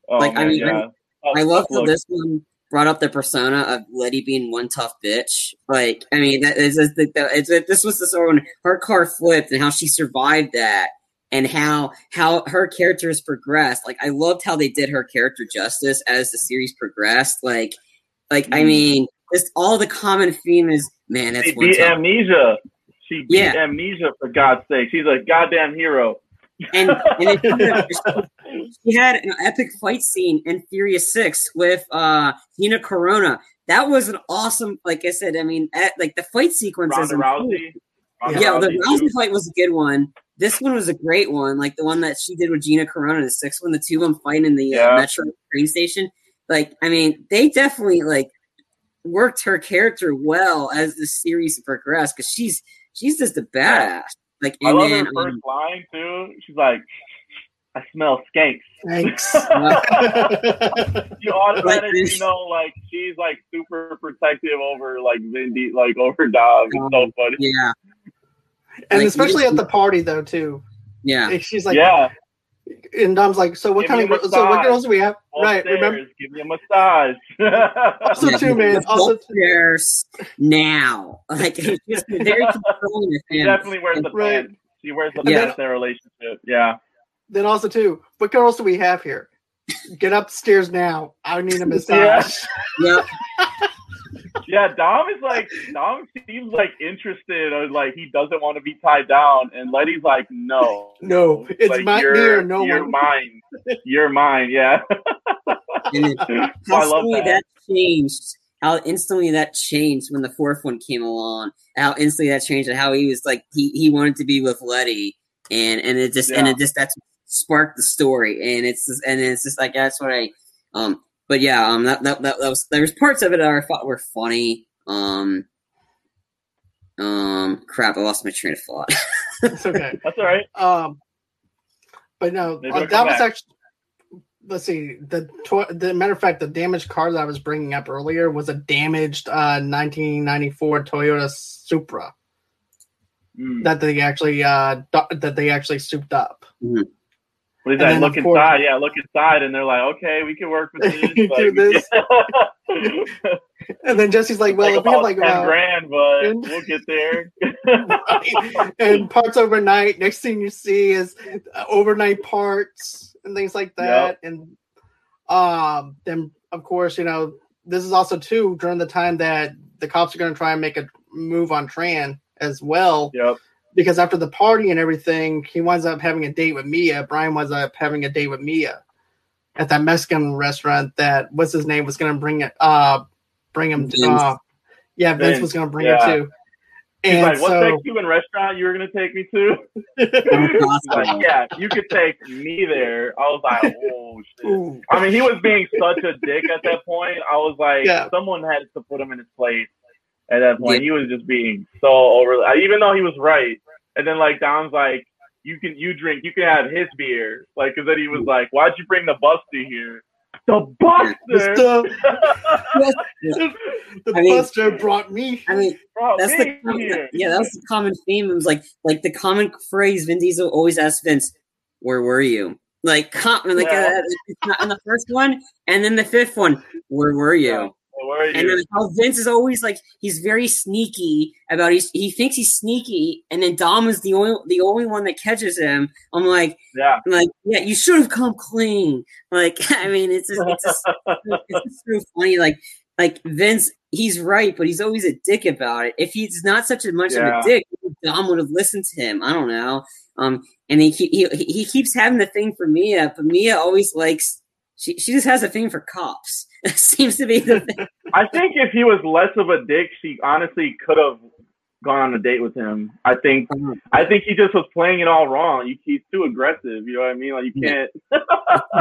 oh, like man, I mean, yeah. I, I love how this one brought up the persona of Letty being one tough bitch. Like, I mean, that is it's, it's, it's, this was the sort when her car flipped and how she survived that. And how how her character has progressed. Like I loved how they did her character justice as the series progressed. Like, like mm. I mean, just all the common theme is man. That's she beat amnesia. She beat yeah. amnesia for God's sake. She's a goddamn hero. And, and she had an epic fight scene in Furious Six with uh Gina Carano. That was an awesome, like I said. I mean, at, like the fight sequences. Rousey. Ronda yeah, Rousey the Rousey too. fight was a good one. This one was a great one, like the one that she did with Gina Carano. The sixth one, the two of them fighting in the uh, yeah. uh, metro train station. Like, I mean, they definitely like worked her character well as the series progressed because she's she's just a badass. Like I love then, her first um, line too. She's like, "I smell skanks." Thanks. you automatically like know like she's like super protective over like Vindy, like over Dom. It's um, so funny. Yeah. And like, especially at the party though too. Yeah. She's like, yeah and Dom's like, so what Give kind of so what girls do we have? All right, stairs. remember? Give me a massage. also, too, man. Also, there's now. Like he's very controlling of him. He definitely wears the right. pants. She wears the yeah. pants in their relationship. Yeah. Then also too, what girls do we have here? Get upstairs now. I need a massage. yeah. Yeah, Dom is like Dom seems like interested or like he doesn't want to be tied down, and Letty's like, no, no, it's like, my you're, no you're one. mine, you're mine, yeah. and it, I love that. that changed how instantly that changed when the fourth one came along. How instantly that changed, and how he was like he he wanted to be with Letty, and and it just yeah. and it just that's sparked the story, and it's just, and it's just like that's what I um. But yeah, um, that that, that, that was there was parts of it that I thought were funny. Um, um, crap, I lost my train of thought. It's okay. That's all right. Um, but no, uh, that was back. actually. Let's see. The the matter of fact, the damaged car that I was bringing up earlier was a damaged uh, 1994 Toyota Supra mm. that they actually uh, that they actually souped up. Mm. Is that? Look inside. Yeah, look inside, and they're like, "Okay, we can work with this." and then Jesse's like, "Well, if we have like ten grand, but and, we'll get there." And parts overnight. Next thing you see is uh, overnight parts and things like that. Yep. And um, then of course, you know, this is also too during the time that the cops are going to try and make a move on Tran as well. Yep because after the party and everything, he winds up having a date with Mia. Brian winds up having a date with Mia at that Mexican restaurant that what's his name was going to bring it, uh, bring him to. Uh, yeah, Vince, Vince was going to bring yeah. him to. And He's like, what's so, that Cuban restaurant you were going to take me to? like, yeah, you could take me there. I was like, oh, shit. Ooh. I mean, he was being such a dick at that point. I was like, yeah. someone had to put him in his place at that point. Yeah. He was just being so over, even though he was right. And then like Dom's like, you can you drink, you can have his beer. Like, cause then he was like, why'd you bring the Buster here? The Buster. the, the I mean, Buster brought me. I mean, that's the common, yeah, that's the common theme. It was like like the common phrase Vin Diesel always asks Vince, "Where were you?" Like, like yeah. uh, in the first one, and then the fifth one, "Where were you?" And then how Vince is always like he's very sneaky about he he thinks he's sneaky, and then Dom is the only the only one that catches him. I'm like, yeah, I'm like yeah, you should have come clean. Like I mean, it's just, it's just, it's just so funny. Like like Vince, he's right, but he's always a dick about it. If he's not such a much yeah. of a dick, Dom would have listened to him. I don't know. Um, and he he he keeps having the thing for Mia, but Mia always likes she she just has a thing for cops. seems to be the thing. I think if he was less of a dick, she honestly could have gone on a date with him. I think uh-huh. I think he just was playing it all wrong. You, he's too aggressive. You know what I mean? Like you can't.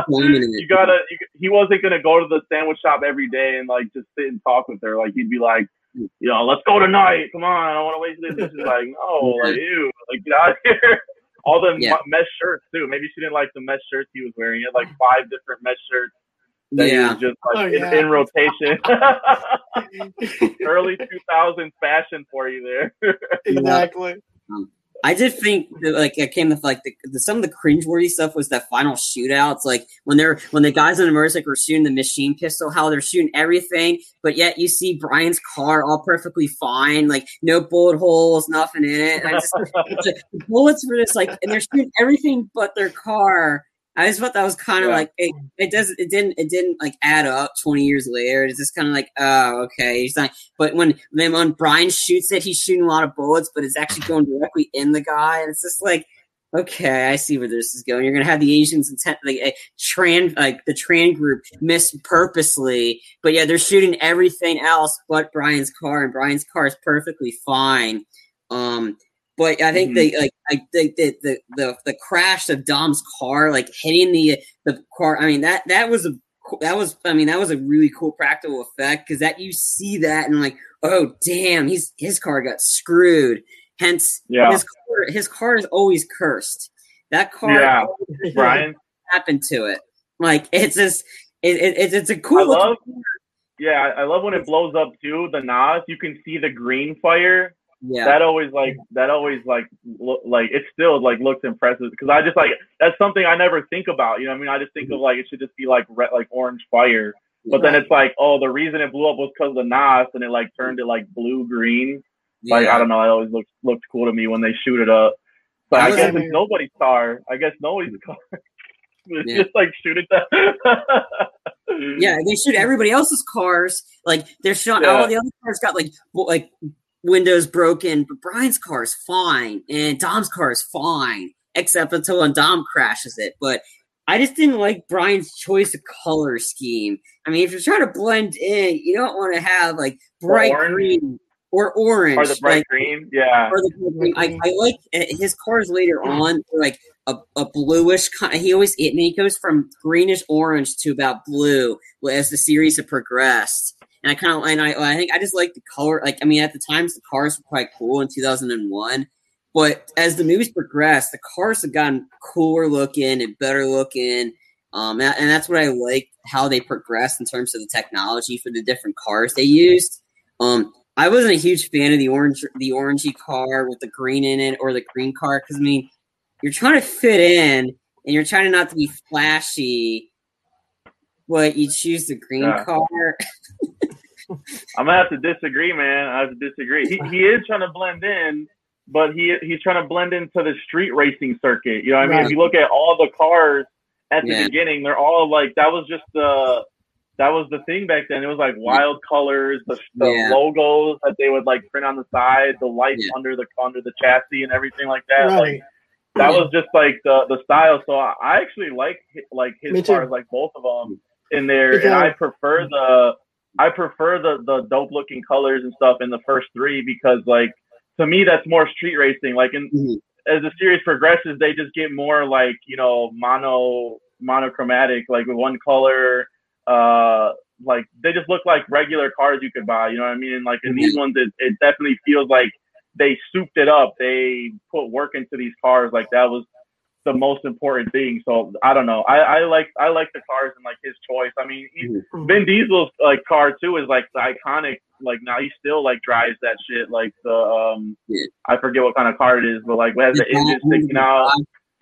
you gotta. You, he wasn't gonna go to the sandwich shop every day and like just sit and talk with her. Like he'd be like, you know, let's go tonight. Come on, I don't want to waste this. She's like, no, like you, like get out of here. All the yeah. mesh shirts too. Maybe she didn't like the mesh shirts he was wearing. He had like five different mesh shirts that yeah. was just like oh, yeah. in, in, rotation. Early 2000s fashion for you there. exactly. Um, I did think that, like it came with like the, the, some of the cringeworthy stuff was that final shootouts, like when they're when the guys in the motorcycle were shooting the machine pistol, how they're shooting everything, but yet you see Brian's car all perfectly fine, like no bullet holes, nothing in it. I just the bullets were just like, and they're shooting everything but their car, I just thought that was kind of yeah. like it, it does it didn't it didn't like add up twenty years later. It's just kind of like oh okay. He's like, but when then when Brian shoots it, he's shooting a lot of bullets, but it's actually going directly in the guy, and it's just like okay, I see where this is going. You're gonna have the Asians intent like a Tran like the Tran group miss purposely, but yeah, they're shooting everything else but Brian's car, and Brian's car is perfectly fine. Um, but I think mm-hmm. they like I think the, the the the crash of Dom's car, like hitting the the car. I mean that that was a that was I mean that was a really cool practical effect because that you see that and like oh damn he's his car got screwed. Hence yeah. his car, his car is always cursed. That car yeah Brian happened to it. Like it's just it, it, it's it's a cool. I love, yeah, I love when it blows up too. The NOS, you can see the green fire yeah that always like that always like look like it still like looks impressive because i just like that's something i never think about you know i mean i just think mm-hmm. of like it should just be like red like orange fire but right. then it's like oh the reason it blew up was because of the NOS and it like turned it like blue green yeah. like i don't know it always looks looked cool to me when they shoot it up but i, I guess it's nobody's car i guess nobody's car it's yeah. just like shoot it down. yeah they shoot everybody else's cars like they're shot yeah. all the other cars got like like windows broken, but Brian's car is fine, and Dom's car is fine, except until when Dom crashes it. But I just didn't like Brian's choice of color scheme. I mean, if you're trying to blend in, you don't want to have like bright green or orange or the bright like, green. Yeah, or the green. I, I like uh, his cars later on, like a, a bluish. He always it, he goes from greenish orange to about blue as the series have progressed. And I kind of and I I think I just like the color. Like I mean, at the times the cars were quite cool in 2001. But as the movies progressed, the cars have gotten cooler looking and better looking. Um, and that's what I like how they progressed in terms of the technology for the different cars they used. Um, I wasn't a huge fan of the orange, the orangey car with the green in it, or the green car because I mean, you're trying to fit in and you're trying not to be flashy, but you choose the green yeah. car. I'm gonna have to disagree, man. I have to disagree. He, he is trying to blend in, but he he's trying to blend into the street racing circuit. You know, what I mean, right. if you look at all the cars at the yeah. beginning, they're all like that was just the that was the thing back then. It was like wild colors, the, the yeah. logos that they would like print on the side, the lights yeah. under the under the chassis and everything like that. Right. Like that was just like the the style. So I actually like like his cars, like both of them in there, and I prefer the I prefer the the dope looking colors and stuff in the first three because like to me that's more street racing. Like in mm-hmm. as the series progresses, they just get more like you know mono monochromatic, like with one color uh, like they just look like regular cars you could buy. You know what I mean? And like in these mm-hmm. ones, it, it definitely feels like they souped it up. They put work into these cars. Like that was the most important thing. So I don't know. I, I like I like the cars and like his choice. I mean, he, mm-hmm. Vin Diesel's like car too is like the iconic. Like now he still like drives that shit. Like the um, yeah. I forget what kind of car it is, but like has the engine sticking out.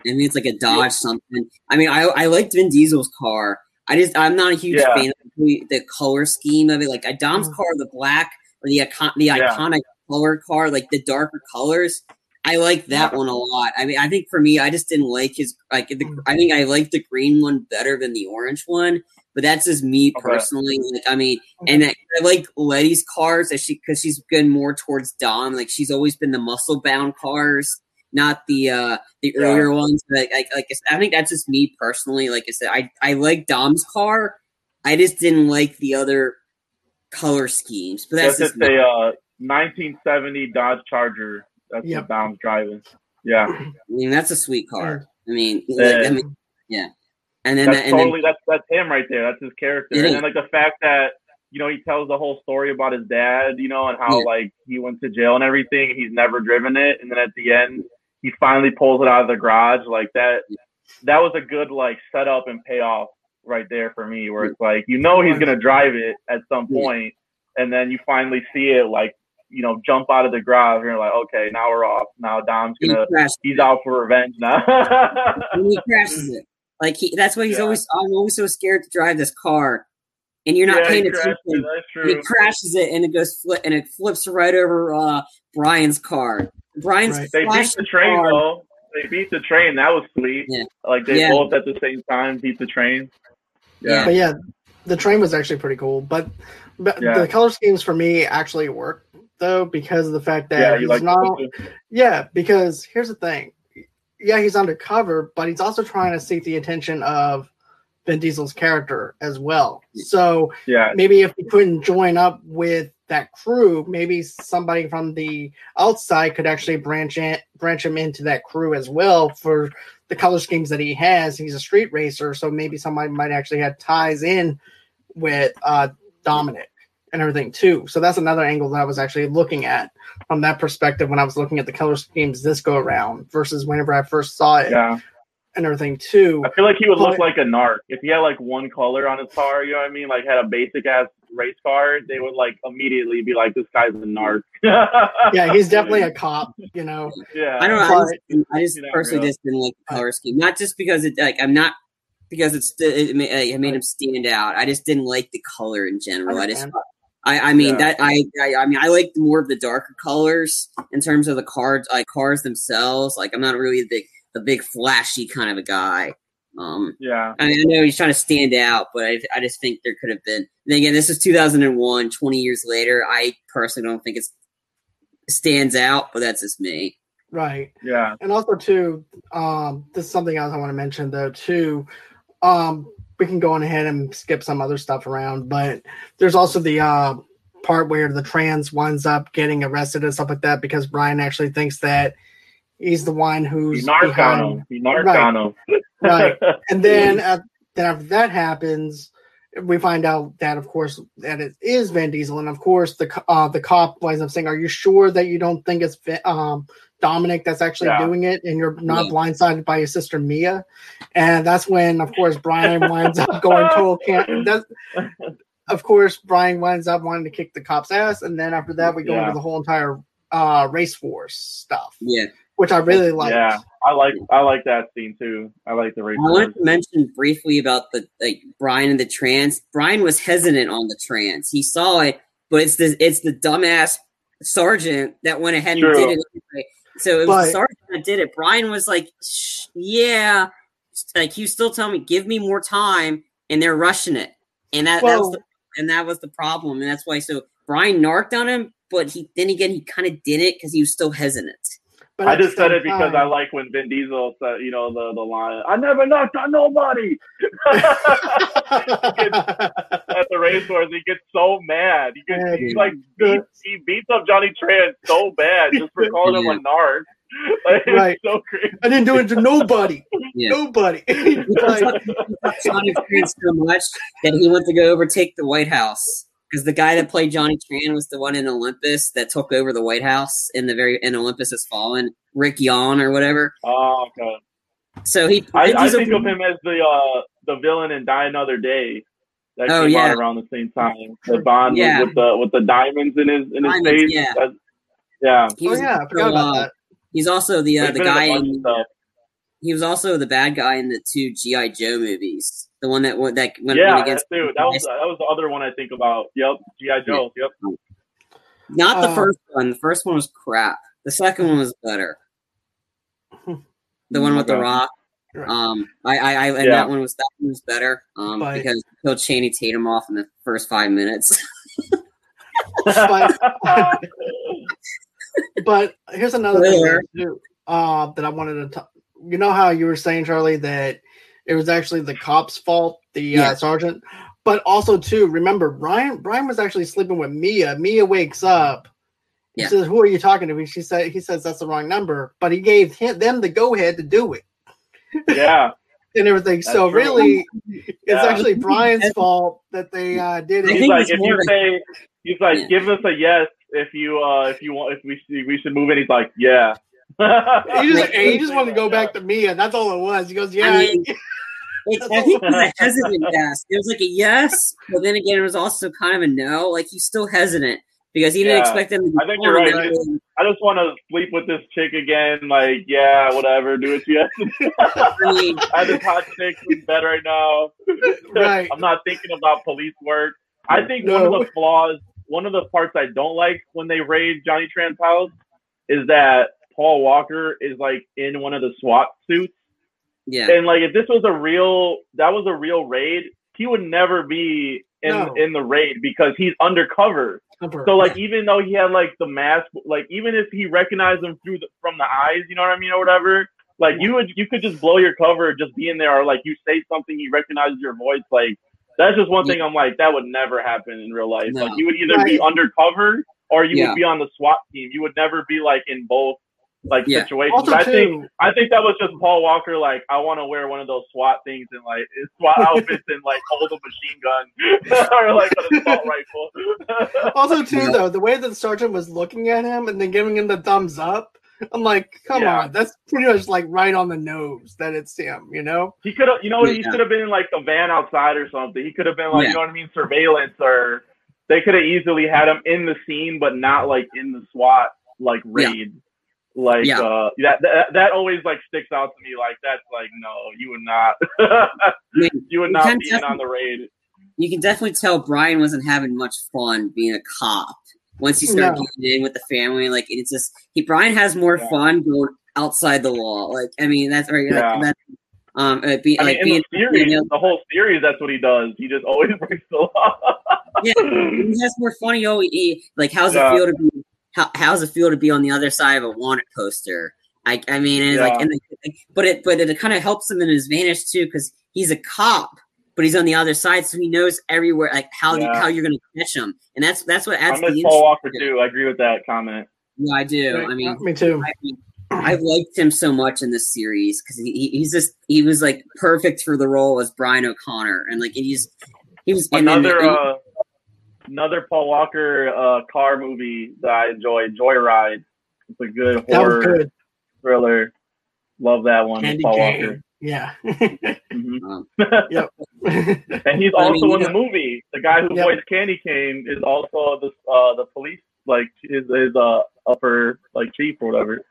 I mean, it's like a Dodge yeah. something. I mean, I I liked Vin Diesel's car. I just I'm not a huge yeah. fan of the, the, color scheme of it. Like a Dom's mm. car, the black or the icon, the iconic color car, like the darker colors. I like that one a lot. I mean, I think for me, I just didn't like his like. The, I think I like the green one better than the orange one, but that's just me okay. personally. Like, I mean, and I, I like Letty's cars as she because she's been more towards Dom. Like she's always been the muscle bound cars not the uh the yeah. earlier ones. Like, like, like I think that's just me personally. Like I said, I I like Dom's car. I just didn't like the other color schemes. But that's, just a uh, 1970 Dodge Charger. That's yep. what Dom's driving. Yeah, I mean that's a sweet car. I mean, like, I mean yeah. And then that's and totally then, that's that's him right there. That's his character. And then like the fact that you know he tells the whole story about his dad, you know, and how yeah. like he went to jail and everything. He's never driven it, and then at the end he finally pulls it out of the garage like that. That was a good like setup and payoff right there for me, where it's like you know he's gonna drive it at some point, and then you finally see it like you know jump out of the garage, and you're like, okay, now we're off. Now Dom's gonna he he's out for revenge now. he crashes it. Like he, that's why he's yeah. always. I'm always so scared to drive this car, and you're not yeah, paying attention. It, he crashes it, and it goes flip, and it flips right over uh, Brian's car. Brian's right. they beat the train car. though. They beat the train. That was sweet. Yeah. Like they yeah. both at the same time beat the train. Yeah. But yeah, the train was actually pretty cool. But, but yeah. the color schemes for me actually work though because of the fact that yeah, he's like not. Yeah, because here's the thing. Yeah, he's undercover, but he's also trying to seek the attention of Vin Diesel's character as well. So yeah, maybe if he couldn't join up with that crew, maybe somebody from the outside could actually branch in, branch him into that crew as well for the color schemes that he has. He's a street racer, so maybe somebody might actually have ties in with uh, Dominic and everything too. So that's another angle that I was actually looking at from that perspective when I was looking at the color schemes this go around versus whenever I first saw it. Yeah and everything too. I feel like he would but, look like a narc if he had like one color on his car. You know what I mean? Like had a basic ass race car, they would like immediately be like, "This guy's a narc." yeah, he's definitely a cop. You know. Yeah. I don't know. I just, I just personally just didn't like the color scheme, not just because it like I'm not because it's it, made, it made him stand out. I just didn't like the color in general. I, I just. I, I mean yeah. that I, I, I mean I like more of the darker colors in terms of the cards like cars themselves. Like I'm not really the big a big flashy kind of a guy. Um, yeah. I, mean, I know he's trying to stand out, but I, I just think there could have been. And again, this is 2001, 20 years later. I personally don't think it stands out, but that's just me. Right. Yeah. And also, too, um, this is something else I want to mention, though, too. um, we can go on ahead and skip some other stuff around, but there's also the uh, part where the Trans winds up getting arrested and stuff like that because Brian actually thinks that he's the one who's he narc on him. He narc Right. on him. right. And then, uh, then after that happens, we find out that, of course, that it is Vin Diesel, and of course, the uh, the cop winds up saying, "Are you sure that you don't think it's um, Dominic that's actually Yeah. doing it, and you're not Yeah. blindsided by your sister Mia?" And that's when, of course, Brian winds up going total can. That's, of course, Brian winds up wanting to kick the cop's ass, and then after that, we go Yeah. into the whole entire uh, race wars stuff, Yeah. which I really like. yeah, I like I like that scene too. I like the race. I wanted to mention briefly about the like Brian and the Trans. Brian was hesitant on the Trans. He saw it, but it's the it's the dumbass sergeant that went ahead and did it. Anyway. So it was But- the sergeant that did it. Brian was like, Shh, "Yeah," like he was still telling me, "Give me more time," and they're rushing it, and that, that was the, and that was the problem, and that's why. So Brian narked on him, but he then again he kind of did it because he was still hesitant. But I just said it because I like when Vin Diesel said, you know, the the line, "I never knocked on nobody." At the race course, he gets so mad. He gets Yeah, he, like he, he beats up Johnny Tran so bad just for calling him a narc. Like, Right. so crazy. I didn't do it to nobody. Yeah. Nobody. He Like, Johnny Tran so much that he went to go overtake the White House because the guy that played Johnny Tran was the one in Olympus that took over the White House in the very in Olympus Has Fallen, Rick Yune or whatever. Oh, okay. So he, I, I he's a- think of him as the uh, the villain in Die Another Day. That Oh, came yeah. out around the same time. The Bond with- Yeah. with the with the diamonds in his in his Diamonds, face. yeah. That's- yeah. he oh yeah, I forgot about uh, that. He's also the uh, the been in a guy. In, stuff. he was also the bad guy in the two GI Joe movies. The one that went that went, yeah, against that too. That was that was the other one I think about. Yep, GI Joe. Yep. not the Uh, first one. The first one was crap. The second one was better. The one with the rock. Right. Um, I, I, I and Yeah. that one was that one was better. Um, But- because he killed Channing Tatum off in the first five minutes. But- But here's another thing Spoiler. too, uh, that I wanted to talk. You know how you were saying, Charlie, that it was actually the cop's fault, the Yeah. uh, sergeant. But also too, remember Brian. Brian was actually sleeping with Mia. Mia wakes up. He Yeah. says, "Who are you talking to?" She said, "He says that's the wrong number." But he gave him, them the go ahead to do it yeah, and everything. That's so true. really, it's Yeah. actually Brian's fault that they uh, did it. he's like if you say he's like Yeah. give us a yes if you uh if you want if we we should move in. He's like yeah. He just, he just wanted to go back to Mia. And that's all it was. He goes, "Yeah." I mean, It's, I think it was a hesitant yes. It was like a yes, but then again, it was also kind of a no. Like he's still hesitant because he didn't Yeah. expect them to. Be I think you're born right. that I just want to sleep with this chick again. Like yeah, whatever. Do what you have to do. I mean, have this hot chick in bed right now. Right. I'm not thinking about police work. I think one of the flaws, one of the parts I don't like when they raid Johnny Tran's house is that Paul Walker is like in one of the SWAT suits. yeah, And like if this was a real that was a real raid, he would never be in No. in the raid because he's undercover. So like even though he had like the mask, like even if he recognized him through the from the eyes, you know what I mean, or whatever. Like you would you could just blow your cover, just be in there, or like you say something, he recognizes your voice. Like that's just one thing I'm like that would never happen in real life. No. Like you would either be undercover or you Yeah. would be on the SWAT team. You would never be like in both like Yeah. situations. also I too, think I think that was just Paul Walker. Like, I want to wear one of those SWAT things and like his SWAT outfits and like hold a machine gun or like an assault rifle. also too Yeah. though the way that the sergeant was looking at him and then giving him the thumbs up i'm like come Yeah. on that's pretty much like right on the nose that it's him you know he could have, you know, he Yeah. should have been in like the van outside or something. He could have been like, Yeah. you know what I mean, surveillance or they could have easily had him in the scene, but not like in the SWAT like Yeah. raid. Like Yeah. uh, that, that that always like sticks out to me. Like that's like no, you would not, you would You not can be in on the raid. you can definitely tell Brian wasn't having much fun being a cop once he started No. getting in with the family. Like it's just he Brian has more Yeah. fun going outside the law. Like I mean, that's right. Yeah. Like, that's um, be, I like mean, being in the series, you know, the whole series, that's what he does. He just always breaks the law. yeah, he has more fun. He always he, like how's Yeah. it feel to be how, how's it feel to be on the other side of a wanted poster I, I mean, and yeah. like, and the, but it, but it kind of helps him in his advantage too because he's a cop, but he's on the other side, so he knows everywhere, like how yeah. how you're going to catch him, and that's that's what adds. I miss Paul Walker too. I agree with that comment. Yeah, I do. I mean, me too. I mean, I liked him so much in this series because he, he's just he was like perfect for the role as Brian O'Connor, and like he's he was another then, uh, another Paul Walker uh, car movie that I enjoy, Joyride. It's a good horror good. thriller. Love that one, Candy Paul Walker. Yeah. mm-hmm. Um, yep. and he's also I mean, in the movie. The guy who yep. voiced Candy Cane is also the uh, the police, like his his uh, upper like chief or whatever.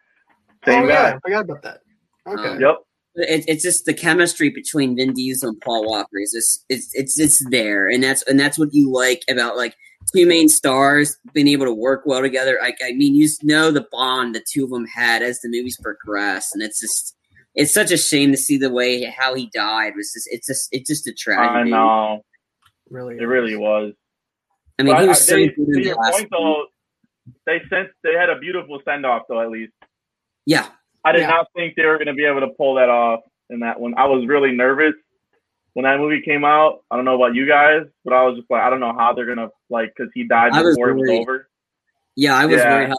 Same oh, guy. yeah, I forgot about that. Okay. Um, yep. It, it's just the chemistry between Vin Diesel and Paul Walker is just it's it's it's there, and that's and that's what you like about like two main stars being able to work well together. I, I mean, you know the bond the two of them had as the movies progressed, and it's just it's such a shame to see the way how he died. It was just it's just it's just a tragedy. I know, really, it really was. I mean, but he was I, so they, good to your point, though, they sent they had a beautiful send off though at least. Yeah. I did yeah. not think they were going to be able to pull that off in that one. I was really nervous when that movie came out. I don't know about you guys, but I was just like, I don't know how they're going to, like, because he died before was it was over. Yeah, I was yeah. worried. How,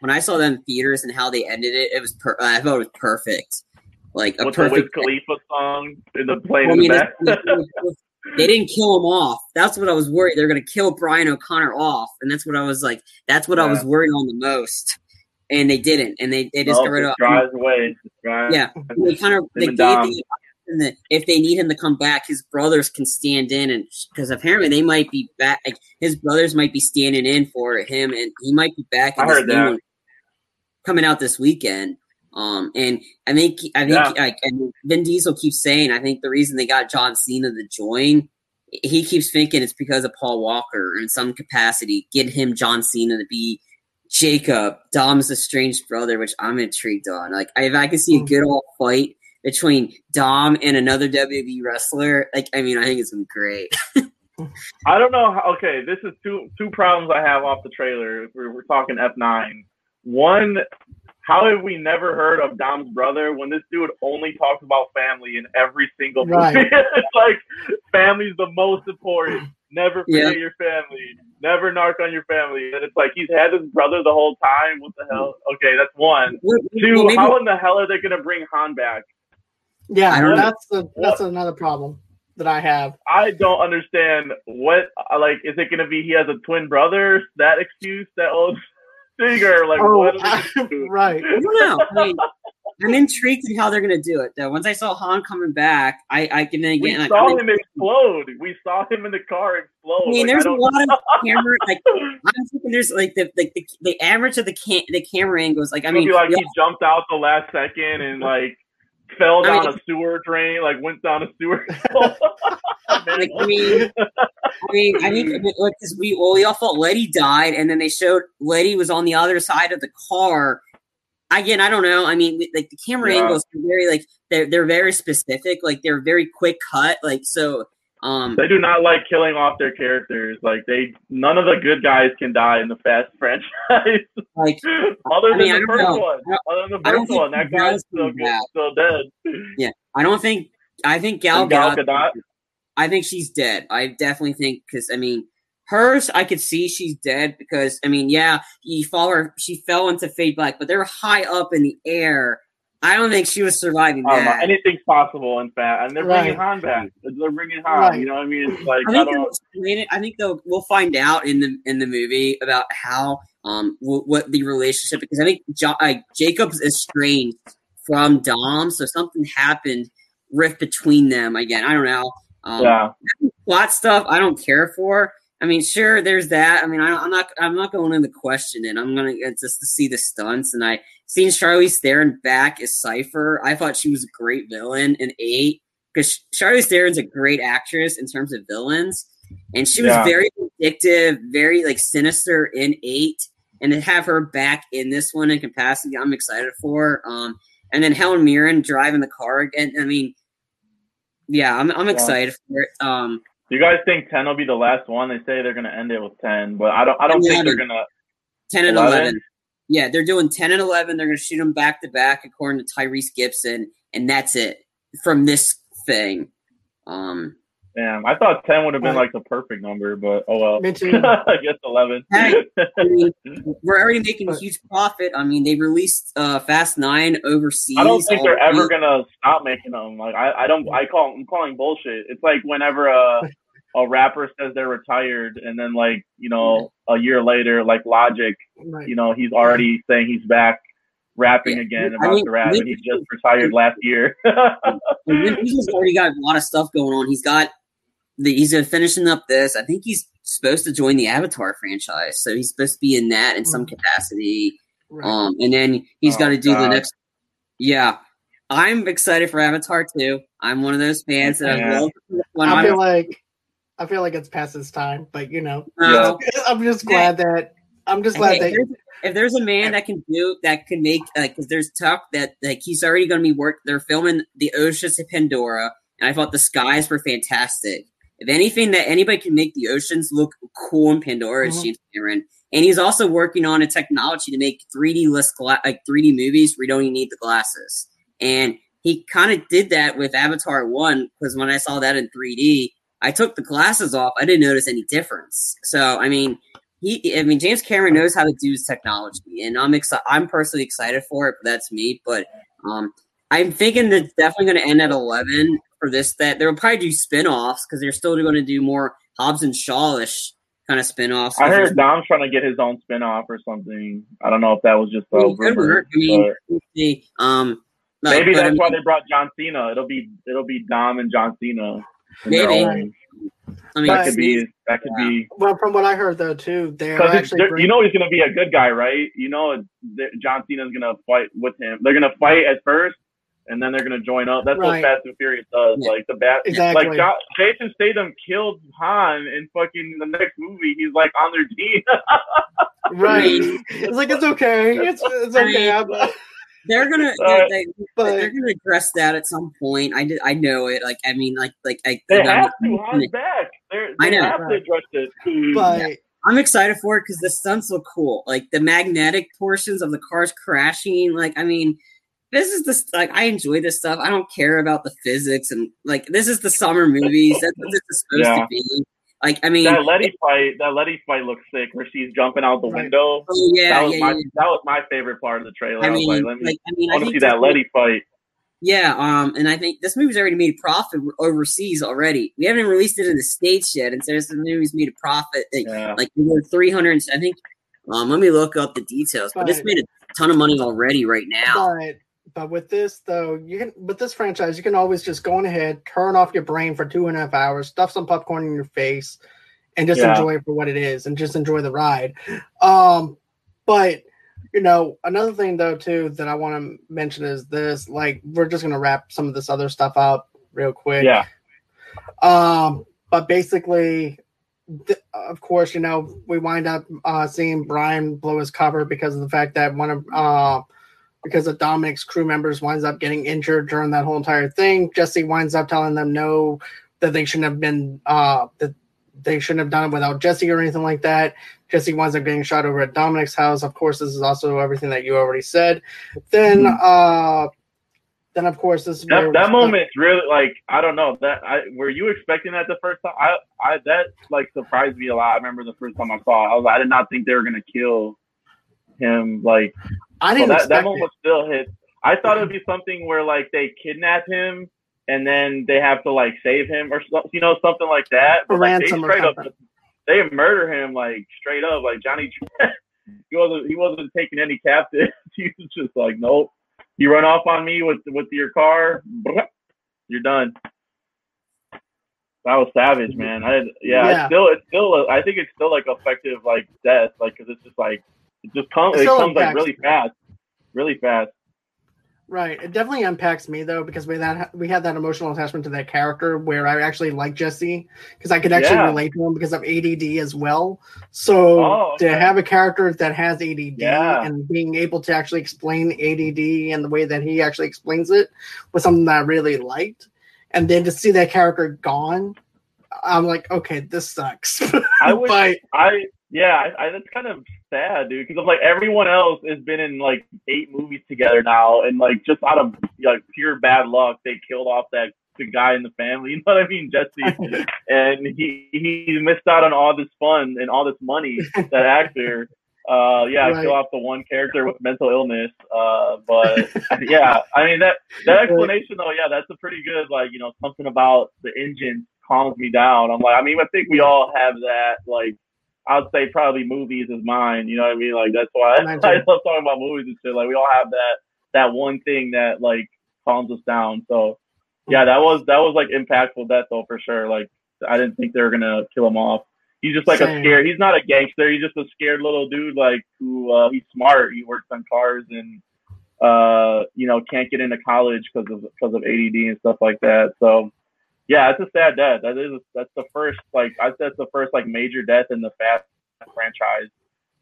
when I saw them in theaters and how they ended it, it was per- I thought it was perfect. Like a With perfect the Wiz Khalifa song in the plane well, in the back. they didn't kill him off. That's what I was worried. They're going to kill Brian O'Connor off, and that's what I was like. That's what yeah. I was worried on the most and they didn't, and they, they just got rid of drives away. Drives. Yeah, they kind of they gave the that if they need him to come back, his brothers can stand in, and because apparently they might be back. Like, his brothers might be standing in for him, and he might be back. I heard that coming out this weekend. Um, and I think I think yeah. like and Vin Diesel keeps saying I think the reason they got John Cena to join, he keeps thinking it's because of Paul Walker in some capacity. Get him John Cena to be Jacob, Dom's estranged brother, which I'm intrigued on. Like, if I could see a hmm. good old fight between Dom and another WWE wrestler, like, I mean, I think it's gonna be great. I don't know. How, okay, this is two two problems I have off the trailer. We're, we're talking F9. One, how have we never heard of Dom's brother when this dude only talks about family in every single movie? Right. it's like family's the most important. Never forget yeah. your family. Never narc on your family. And it's like he's had his brother the whole time. What the hell? Okay, that's one. Well, Two, maybe, how in the hell are they gonna bring Han back? Yeah, that's the that's what? another problem that I have. I don't understand what like is it gonna be he has a twin brother? That excuse, that old thing or like oh, what I, right. I don't know. I mean, I'm intrigued in how they're gonna do it. Though once I saw Han coming back, I I can then again. We saw him explode. We saw him in the car explode. I mean, like, there's I a lot of camera. Like I'm thinking, there's like the like the, the average of the cam the camera angles. Like I mean, like yeah. he jumped out the last second and like fell down I mean, a sewer drain, like went down a sewer. like, I mean, I mean, I because we well, we all thought Letty died, and then they showed Letty was on the other side of the car again, I don't know. I mean, like the camera yeah. angles are very like they're they're very specific. Like they're very quick cut. Like so. Um, they do not like killing off their characters. Like they, none of the good guys can die in the Fast franchise. Like other than the first know. one, other than the first one, that guy's still good, still dead. Yeah, I don't think. I think Gal, Gal Gadot. I think she's dead. I definitely think because I mean Hers, I could see she's dead because I mean, yeah, you follow her. She fell into Fade Black, but they're high up in the air. I don't think she was surviving that. Know, anything's possible in fact, and they're right. bringing Han back. They're bringing Han. Right. You know what I mean? It's like I think, I, I think they'll we'll find out in the in the movie about how um w- what the relationship because I think jo- uh, Jacob's estranged from Dom, so something happened rift between them again. I don't know. Um, yeah, plot stuff I don't care for. I mean, sure, there's that. I mean, I, am not, I'm not going into questioning. It. I'm gonna just to see the stunts, and I seen Charlize Theron back as Cypher. I thought she was a great villain in Eight because Charlize Theron's a great actress in terms of villains, and she was yeah. very addictive, very like sinister in Eight, and to have her back in this one in capacity, I'm excited for. Um, and then Helen Mirren driving the car again. I mean, yeah, I'm, I'm excited yeah. for it. Um, you guys think ten will be the last one? They say they're gonna end it with ten, but I don't. I don't think they're gonna. Ten and 11? 11? Yeah, they're doing ten and eleven. They're going to shoot them back to back, according to Tyrese Gibson, and that's it from this thing. Um, Damn, I thought ten would have been like the perfect number, but oh well. I guess eleven. Hey, I mean, we're already making a huge profit. I mean, they released uh, Fast Nine overseas. I don't think they're ever gonna stop making them. Like I, I don't. I call. I'm calling bullshit. It's like whenever a a rapper says they're retired, and then like you know a year later, like Logic, Right. you know he's already saying he's back rapping Yeah. again I about mean, to rap, Link- and he just retired last year. he's already got a lot of stuff going on. He's got the, he's finishing up this. I think he's supposed to join the Avatar franchise, so he's supposed to be in that in some Mhm. capacity. Right. Um, and then he's Oh, got to do the next. Yeah, I'm excited for Avatar too. I'm one of those fans that Yeah. I love. I feel like I feel like it's past its time, but you know, uh, I'm just glad that I'm just glad Hey, that if, there's, if there's a man that can do that can make like because there's talk that like he's already going to be work. They're filming the Oceans of Pandora, and I thought the skies were fantastic. If anything, that anybody can make the oceans look cool in Pandora is Mhm. James Cameron, and he's also working on a technology to make 3D less gla- like 3D movies where you don't even need the glasses. And he kind of did that with Avatar One because when I saw that in 3D, I took the glasses off. I didn't notice any difference. So I mean, he I mean James Cameron knows how to do his technology, and I'm excited. I'm personally excited for it. But that's me. But um, I'm thinking that it's definitely going to end at 11 for this. That they'll probably do spin-offs because they're still going to do more Hobbs and Shawish kind of spin-offs. I heard Dom's trying to get his own spinoff or something. I don't know if that was just a I mean, rumor. I mean, but um, like, maybe but, I that's mean, why they brought John Cena. It'll be it'll be Dom and John Cena. In their Maybe. I mean, That could be that could Yeah. be well, from what I heard though too, they're because actually you know he's gonna be a good guy, right? You know that John Cena's gonna fight with him. They're gonna fight at first, and then they're gonna join up. That's Right. what Fast and Furious does. Yeah. Like the bat, Exactly. like Jo- Jason Statham killed Han in fucking the next movie. He's like on their team. right. It's like it's okay. It's it's I okay. Mean, I'm- they're gonna Uh, they, they, but they're gonna address that at some point. I did, I know it. Like I mean, like like I, they I'm, have to. Han's back. They're, I they know. have to address it. but I'm excited for it because the stunts look cool. Like the magnetic portions of the cars crashing. Like I mean, this is the like I enjoy this stuff. I don't care about the physics and like this is the summer movies. That's what this is supposed Yeah. to be. Like I mean, that Letty fight, that Letty fight looks sick. Where she's jumping out the window. oh yeah, that was yeah, my yeah. that was my favorite part of the trailer. I I, was mean, like, like, let me. I mean, I want to see that Letty fight. Yeah, um, and I think this movie's already made a profit overseas already. We haven't released it in the states yet, and so this movie's made a profit. Like, Yeah. like three hundred. I think. Um, let me look up the details, but it's Right. made a ton of money already right now. but but with this though, you can with this franchise, you can always just go on ahead, turn off your brain for two and a half hours, stuff some popcorn in your face, and just Yeah. enjoy it for what it is, and just enjoy the ride. Um, but you know, another thing though too that I want to mention is this: like, we're just gonna wrap some of this other stuff up real quick. Yeah. Um, but basically, th- of course, you know, we wind up uh, seeing Brian blow his cover because of the fact that one of uh, because of Dominic's crew members winds up getting injured during that whole entire thing. Jesse winds up telling them no, that they shouldn't have been uh, that they shouldn't have done it without Jesse or anything like that. Jesse winds up getting shot over at Dominic's house. Of course, this is also everything that you already said. Then, uh, then of course, this is That, that moment's really like I don't know that I were you expecting that the first time I I that like surprised me a lot. I remember the first time I saw it, I was I did not think they were gonna kill him. Like I didn't that that moment still hit. I thought it would be something where like they kidnap him and then they have to like save him or you know something like that. But like, they straight up they murder him like straight up like Johnny. he wasn't he wasn't taking any captives. he was just like nope. You run off on me with with your car, you're done. That was savage, man. I yeah, Yeah. It's still it's still I think it's still like effective like death, like because it's just like it just comes It it comes like really fast, really fast. Right. It definitely impacts me though because we that we had that emotional attachment to that character where I actually like Jesse because I could actually Yeah. relate to him because of ADD as well. So Oh, to have a character that has ADD Yeah. and being able to actually explain ADD and the way that he actually explains it was something that I really liked. And then to see that character gone, I'm like, okay, this sucks. I wish but I Yeah, I, I, that's kind of sad, dude. Because I'm like everyone else has been in like eight movies together now, and like just out of like pure bad luck, they killed off that the guy in the family. You know what I mean, Jesse? and he he missed out on all this fun and all this money. That actor, uh, yeah, right. kill off the one character with mental illness. Uh, but yeah, I mean that that explanation though, yeah, that's a pretty good like you know something about the engine calms me down. I'm like, I mean, I think we all have that like. I'd say probably movies is mine. You know what I mean? Like that's why I, I love talking about movies and shit. Like we all have that that one thing that like calms us down. So yeah, that was that was like impactful death though for sure. Like I didn't think they were gonna kill him off. He's just like Same. a scared. He's not a gangster. He's just a scared little dude. Like who uh, he's smart. He works on cars and uh, you know can't get into college because of because of ADD and stuff like that. So yeah, it's a sad death. That is that's the first like I said, the first like major death in the Fast franchise.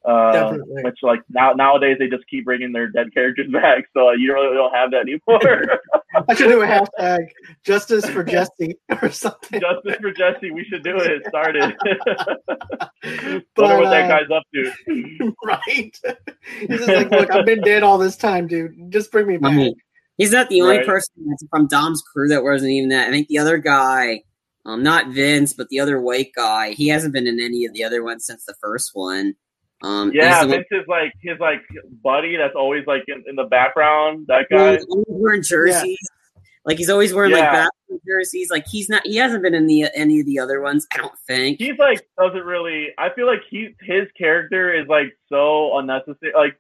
Uh, which like now nowadays they just keep bringing their dead characters back, so uh, you really don't have that anymore. I should do a hashtag justice for Jesse or something. Justice for Jesse. We should do it. It started. but, Wonder what uh, that guy's up to. Right. He's just like, look, I've been dead all this time, dude. Just bring me back. I mean, he's not the only right. person that's from Dom's crew that wasn't even that. I think the other guy, um, not Vince, but the other white guy, he hasn't been in any of the other ones since the first one. Um, yeah, Vince is like his like buddy that's always like in, in the background. That guy he's always wearing jerseys. Yeah. Like he's always wearing yeah. like basketball jerseys. Like he's not. He hasn't been in the any of the other ones. I don't think he's like doesn't really. I feel like he his character is like so unnecessary. Like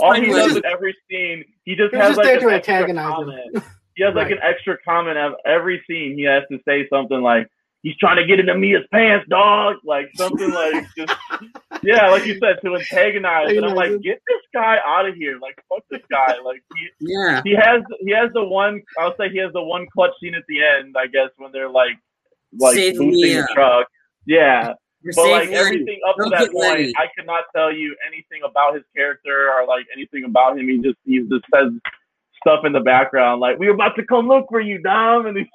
all he does in every scene, he just has just like an extra comment. He has like right. an extra comment of every scene. He has to say something like he's trying to get into Mia's pants, dog. Like something like just yeah, like you said, to antagonize. And I'm like, get this guy out of here. Like fuck this guy. Like he yeah. he has he has the one I'll say he has the one clutch scene at the end, I guess, when they're like like Save boosting the truck. Yeah. You're but like everything up Don't to that point, Lenny. I could not tell you anything about his character or like anything about him. He just he just says stuff in the background like we're about to come look for you, Dom, and he's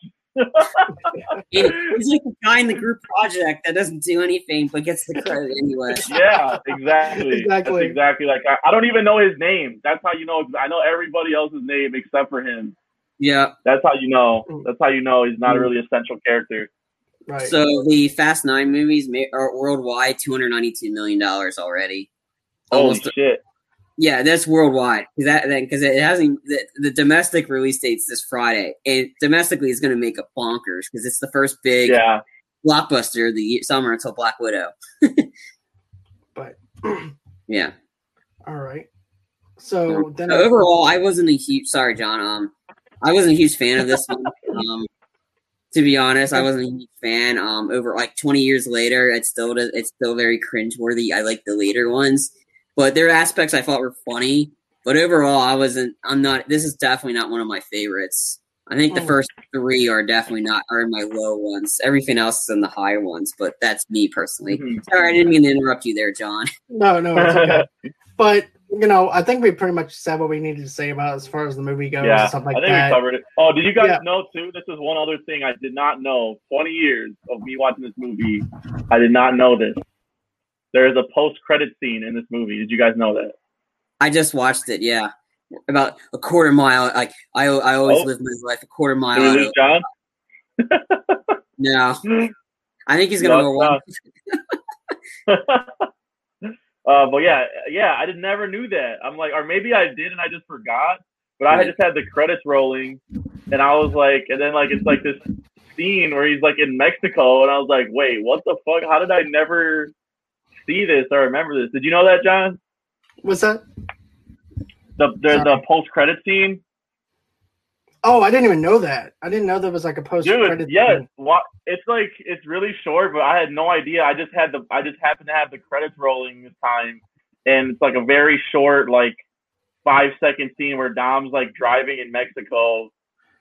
he's like the guy in the group project that doesn't do anything but gets the credit anyway. Yeah, exactly. exactly. That's exactly like I, I, don't even know his name. That's how you know. I know everybody else's name except for him. Yeah, that's how you know. Mm. That's how you know he's not mm. a really essential character. Right. So the Fast Nine movies are worldwide two hundred ninety-two million dollars already. Holy shit! Yeah, that's worldwide because that because it hasn't the, the, domestic release date's this Friday, and domestically is going to make a bonkers because it's the first big yeah. blockbuster of the summer until Black Widow. but yeah, all right. So then overall, I wasn't a huge sorry, John. Um, I wasn't a huge fan of this one. Um, to be honest, I wasn't a huge fan. Um, over like 20 years later, it's still it's still very cringeworthy. I like the later ones. But there are aspects I thought were funny. But overall, I wasn't. I'm not. This is definitely not one of my favorites. I think the oh. first three are definitely not are in my low ones. Everything else is in the higher ones, but that's me personally. Mm-hmm. Sorry, I didn't mean to interrupt you there, John. No, no, okay. but you know, I think we pretty much said what we needed to say about as far as the movie goes yeah, and stuff like I think that. we covered it. Oh, did you guys yeah. know too? This is one other thing I did not know. Twenty years of me watching this movie, I did not know this. There is a post credit scene in this movie. Did you guys know that? I just watched it. Yeah, about a quarter mile. Like I, I always oh. live my life a quarter mile. Is John? no, I think he's gonna no, go one. uh, but yeah, yeah, I did never knew that. I'm like, or maybe I did and I just forgot. But I just had the credits rolling, and I was like, and then like it's like this scene where he's like in Mexico, and I was like, wait, what the fuck? How did I never see this or remember this. Did you know that, John? What's that? The the, the post credit scene. Oh, I didn't even know that. I didn't know there was like a post credit. Yes, what? It's like it's really short, but I had no idea. I just had the I just happened to have the credits rolling this time, and it's like a very short, like five second scene where Dom's like driving in Mexico,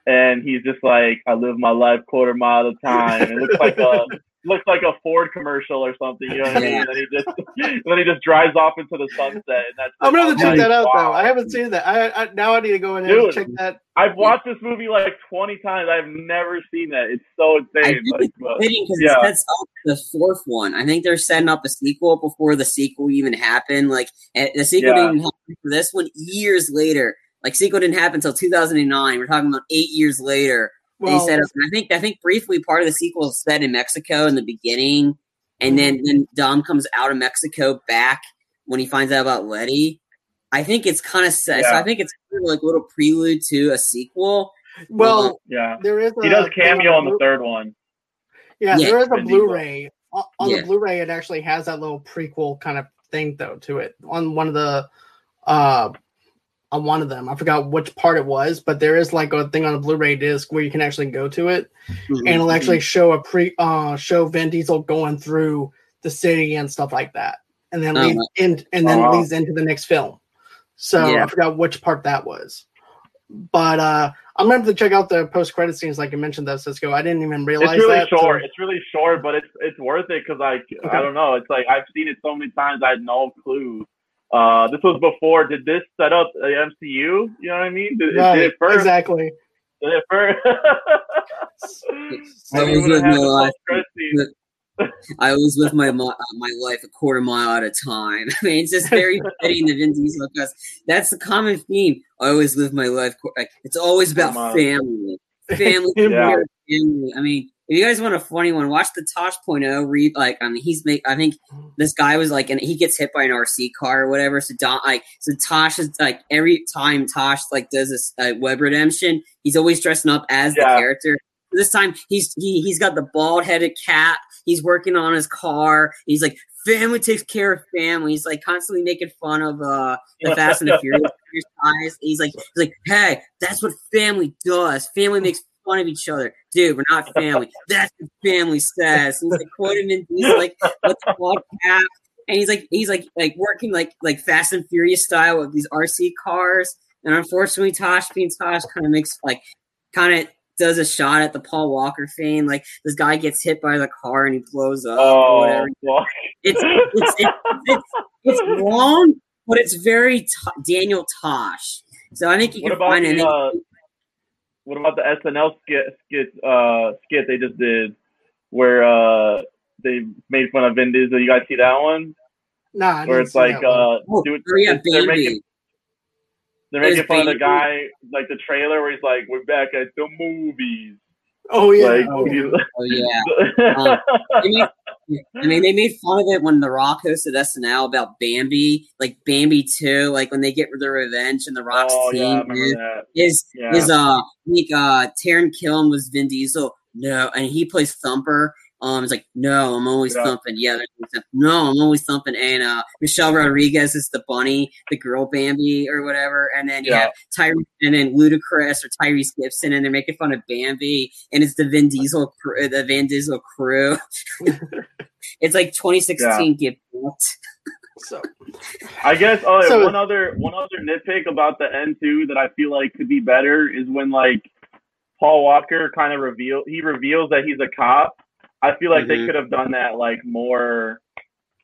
and he's just like, "I live my life quarter mile at a time." It looks like a um, looks like a Ford commercial or something. You know what I mean? And then he just then he just drives off into the sunset. And that's I'm gonna have to check like, that out wow. though. I haven't seen that. I, I now I need to go in and check that. I've watched this movie like 20 times. I've never seen that. It's so insane. I Like, but, yeah. that's the fourth one. I think they're setting up a sequel before the sequel even happened. Like eh, the sequel yeah. didn't happen for this one years later. Like sequel didn't happen until 2009. We're talking about eight years later. Well, they set up. I think I think briefly part of the sequel is set in Mexico in the beginning, and then then Dom comes out of Mexico back when he finds out about Letty. I think it's kind of set. Yeah. So I think it's kind of like a little prelude to a sequel. Well, um, yeah, there is. A, he does cameo on the third one. Yeah, yeah there is a Blu-ray. On, on yeah. the Blu-ray, it actually has that little prequel kind of thing though to it. On one of the uh on one of them. I forgot which part it was, but there is like a thing on a Blu-ray disc where you can actually go to it, mm-hmm. and it'll actually show a pre uh show Vin Diesel going through the city and stuff like that, and then leads uh-huh. in, and then uh-huh. leads into the next film. So yeah. I forgot which part that was, but uh I'm gonna have to check out the post credit scenes, like you mentioned, that Cisco. I didn't even realize. It's really that, short. So. It's really short, but it's it's worth it because like okay. I don't know. It's like I've seen it so many times. I had no clue uh, this was before. Did this set up the MCU? You know what I mean? Did, right, did it first? Exactly. Did it first? I, was with my life. I was with my uh, my life a quarter mile at a time. I mean, it's just very fitting the Vin Diesel because that's the common theme. I always live my life. It's always about family, family, yeah. family. I mean, if you guys want a funny one, watch the Tosh Point oh read like I mean he's make I think this guy was like and he gets hit by an RC car or whatever. So Don like so Tosh is like every time Tosh like does this uh, web redemption, he's always dressing up as yeah. the character. This time he's he he's got the bald headed cap. He's working on his car. He's like family takes care of family. He's like constantly making fun of uh the Fast and the Furious guys. He's like he's like hey that's what family does. Family makes fun of each other. Dude, we're not family. That's what family says. And he's like quoting him. He's like, what's the podcast? And he's like, he's like, like working like like Fast and Furious style with these RC cars. And unfortunately, Tosh being Tosh kind of makes like kind of does a shot at the Paul Walker thing. Like this guy gets hit by the car and he blows up. Oh, whatever. It's, it's, it's, it's, it's long, but it's very t- Daniel Tosh. So I think you can find it. Uh, what about the SNL skit skit uh, skit they just did where uh, they made fun of Vin Diesel? You guys see that one? Nah, where it's like uh, oh, dude, yeah, they're making they're making fun of the guy like the trailer where he's like, "We're back at the movies." Oh yeah, like, oh, oh yeah. um, I mean, they made fun of it when The Rock hosted SNL about Bambi, like Bambi Two, like when they get their revenge and The Rock's oh, team yeah, is yeah. is uh like uh Taran Killam was Vin Diesel, no, and he plays Thumper, um, it's like, no, I'm always yeah. thumping. Yeah, no, I'm always thumping. And uh, Michelle Rodriguez is the bunny, the girl Bambi or whatever. And then yeah, Tyrese and then Ludacris or Tyrese Gibson, and they're making fun of Bambi, and it's the Vin Diesel, the Vin Diesel crew. it's like 2016 yeah. get so, I guess oh, so, one other one other nitpick about the end too that I feel like could be better is when like Paul Walker kind of reveal he reveals that he's a cop I feel like mm-hmm. they could have done that like more.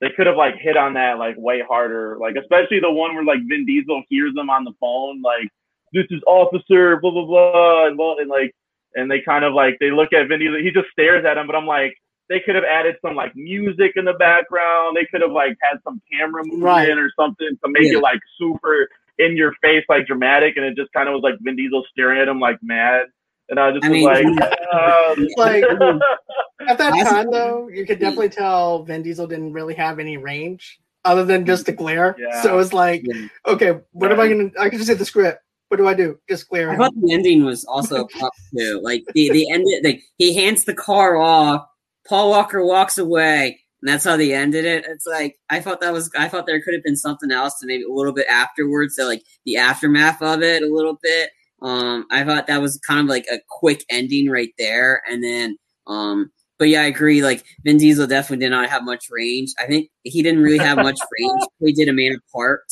They could have like hit on that like way harder, like especially the one where like Vin Diesel hears them on the phone, like this is officer, blah blah blah, and, blah, and like and they kind of like they look at Vin Diesel, he just stares at him, but I'm like they could have added some like music in the background. They could have like had some camera movement right. or something to make yeah. it like super in your face, like dramatic, and it just kind of was like Vin Diesel staring at him like mad. And I just I was mean, like, um, like at that time though, you could definitely tell Vin Diesel didn't really have any range other than just the glare. Yeah. So it's like, okay, what am I gonna? I can just hit the script. What do I do? Just glare. I thought the ending was also up too. Like the the end, like he hands the car off. Paul Walker walks away, and that's how they ended it. It's like I thought that was. I thought there could have been something else to maybe a little bit afterwards. So like the aftermath of it a little bit. Um, I thought that was kind of like a quick ending right there, and then, um, but yeah, I agree. Like Vin Diesel definitely did not have much range. I think he didn't really have much range. He did a man apart.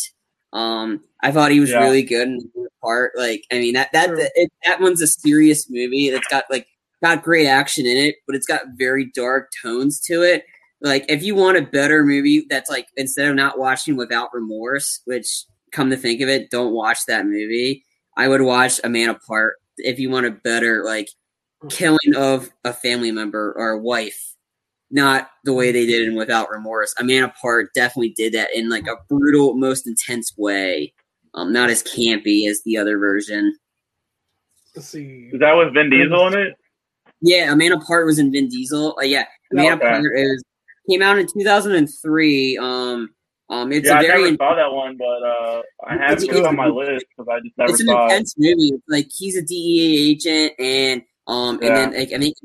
Um, I thought he was yeah. really good in the part. Like, I mean that that it, that one's a serious movie. It's got like got great action in it, but it's got very dark tones to it. Like if you want a better movie that's like instead of not watching without remorse, which come to think of it, don't watch that movie. I would watch A Man Apart if you want a better like killing of a family member or a wife, not the way they did in Without Remorse. A Man Apart definitely did that in like a brutal, most intense way. Um, not as campy as the other version. Let's see. Is that with Vin Diesel in it? Yeah, A Man Apart was in Vin Diesel. Uh, yeah, A Man okay. Apart is came out in 2003. Um, um, it's yeah, a very I never saw that one, but uh, I have it on my list because I just never it's saw an intense it. movie. It's like he's a DEA agent, and um, Yeah. and then like, I think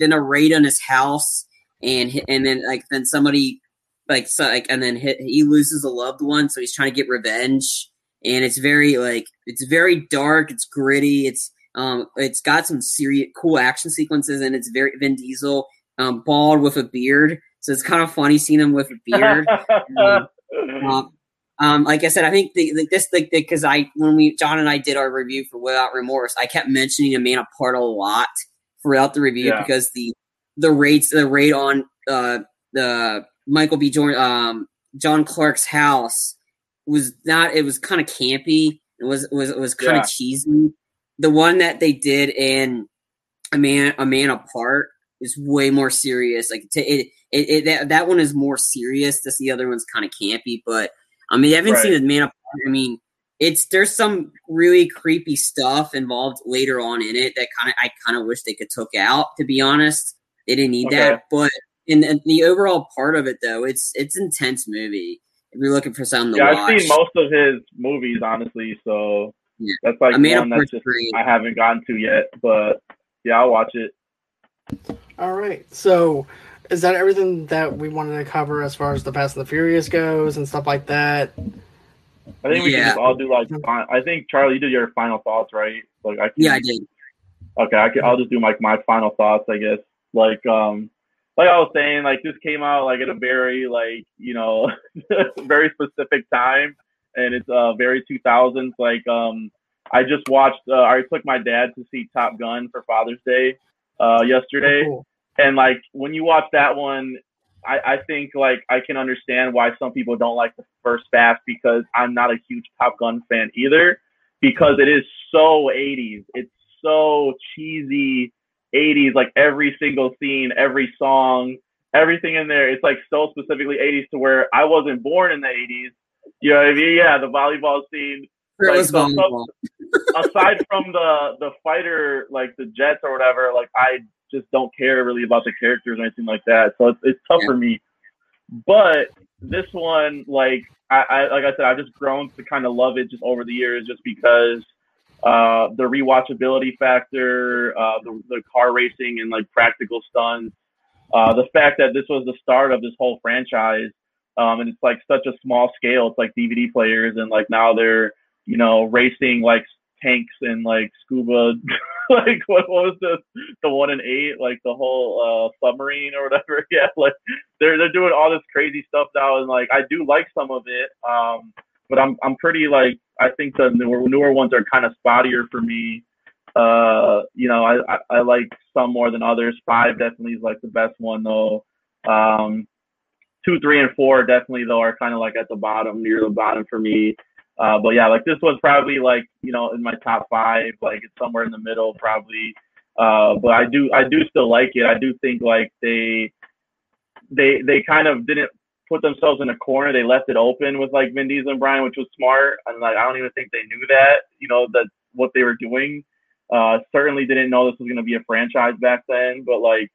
then a raid on his house, and and then like then somebody like so like and then he, he loses a loved one, so he's trying to get revenge, and it's very like it's very dark, it's gritty, it's um, it's got some serious cool action sequences, and it's very Vin Diesel, um, bald with a beard, so it's kind of funny seeing him with a beard. Um, um, um, like I said, I think the, like this, like because I when we John and I did our review for Without Remorse, I kept mentioning a man apart a lot throughout the review Yeah. because the the rates the rate on uh, the Michael B. Jordan um, John Clark's house was not it was kind of campy. It was was it was kind of Yeah. cheesy. The one that they did in a man a man apart is way more serious. Like to, it, it, it that, that one is more serious. This the other one's kind of campy, but I mean, I haven't Right. seen the man up. I mean, it's there's some really creepy stuff involved later on in it that kind of I kind of wish they could took out. To be honest, they didn't need Okay. that. But in, in the overall part of it, though, it's it's intense movie. If you're looking for something to watch, I've seen most of his movies, honestly. So Yeah. that's like A Man one that's just great. I haven't gotten to yet. But yeah, I'll watch it. All right. So, is that everything that we wanted to cover as far as the Fast and the Furious goes and stuff like that? I think we Yeah. can just all do like. I think Charlie, you did your final thoughts, right? Like I can, yeah, I did. Okay, I can, I'll just do like my final thoughts, I guess. Like um like I was saying, like this came out like at a very like, you know, very specific time and it's uh very 2000s like um I just watched uh, I took my dad to see Top Gun for Father's Day uh yesterday Cool. And like when you watch that one I, I think like I can understand why some people don't like the first Fast because I'm not a huge Top Gun fan either because it is so 80s. It's so cheesy 80s. Like every single scene, every song, everything in there. It's like so specifically 80s to where I wasn't born in the 80s. You know what I mean? Yeah, the volleyball scene. It Like, was so- Aside from the the fighter, like the jets or whatever, like I just don't care really about the characters or anything like that. So it's, it's tough Yeah. for me. But this one, like I, I like I said, I've just grown to kind of love it just over the years, just because uh, the rewatchability factor, uh, the, the car racing and like practical stunts, uh, the fact that this was the start of this whole franchise, um, and it's like such a small scale. It's like DVD players, and like now they're you know racing like tanks and like scuba. like what, was the the one and eight like the whole uh submarine or whatever? Yeah like they're they're doing all this crazy stuff now and like I do like some of it um but I'm I'm pretty like I think the newer newer ones are kind of spottier for me. Uh you know I, I I like some more than others. Five definitely is like the best one though. Um two three and four definitely though are kind of like at the bottom near the bottom for me uh, but yeah, like this one's probably like you know in my top five, like it's somewhere in the middle probably. Uh, but I do I do still like it. I do think like they they they kind of didn't put themselves in a corner. They left it open with like Vin Diesel and Brian, which was smart. And like I don't even think they knew that you know that what they were doing. Uh, certainly didn't know this was gonna be a franchise back then. But like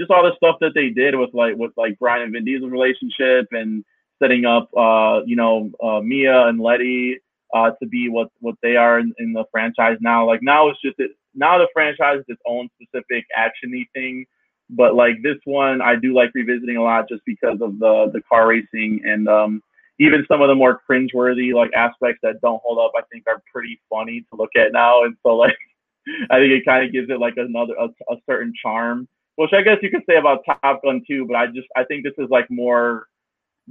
just all the stuff that they did with like with like Brian and Vin Diesel's relationship and setting up, uh, you know, uh, Mia and Letty uh, to be what what they are in, in the franchise now. Like now it's just it, now the franchise is its own specific actiony thing. But like this one, I do like revisiting a lot just because of the the car racing and um, even some of the more cringeworthy like aspects that don't hold up. I think are pretty funny to look at now, and so like I think it kind of gives it like another a, a certain charm, which I guess you could say about Top Gun too. But I just I think this is like more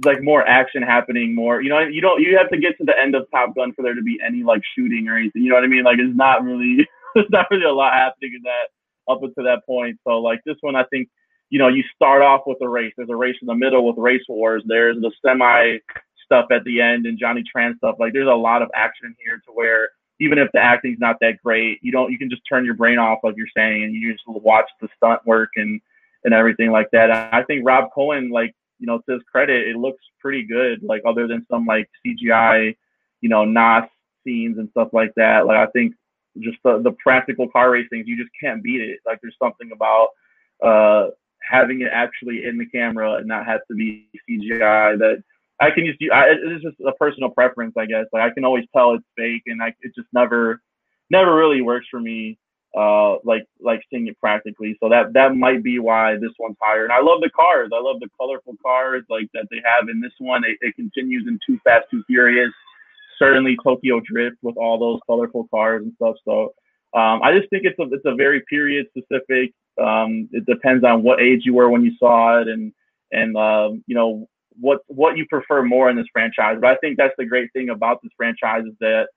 like more action happening, more you know you don't you have to get to the end of Top Gun for there to be any like shooting or anything. You know what I mean? Like it's not really there's not really a lot happening in that. up until that point. So like this one, I think you know you start off with a race. There's a race in the middle with race wars. There's the semi stuff at the end and Johnny Tran stuff. Like there's a lot of action here to where even if the acting's not that great, you don't you can just turn your brain off like you're saying and you just watch the stunt work and and everything like that. I think Rob Cohen, like you know, to his credit, it looks pretty good. Like other than some like CGI, you know, NOS scenes and stuff like that. Like I think just the, the practical car race things, you just can't beat it. Like there's something about uh, having it actually in the camera and not have to be CGI that I can just, I, it's just a personal preference, I guess. Like I can always tell it's fake and I, it just never, never really works for me. Uh, like, like seeing it practically. So that, that might be why this one's higher. And I love the cars. I love the colorful cars like that they have in this one. It, it continues in Too Fast, Too Furious certainly Tokyo Drift with all those colorful cars and stuff. So um, I just think it's a it's a very period specific. Um, it depends on what age you were when you saw it, and and um, you know what what you prefer more in this franchise. But I think that's the great thing about this franchise is that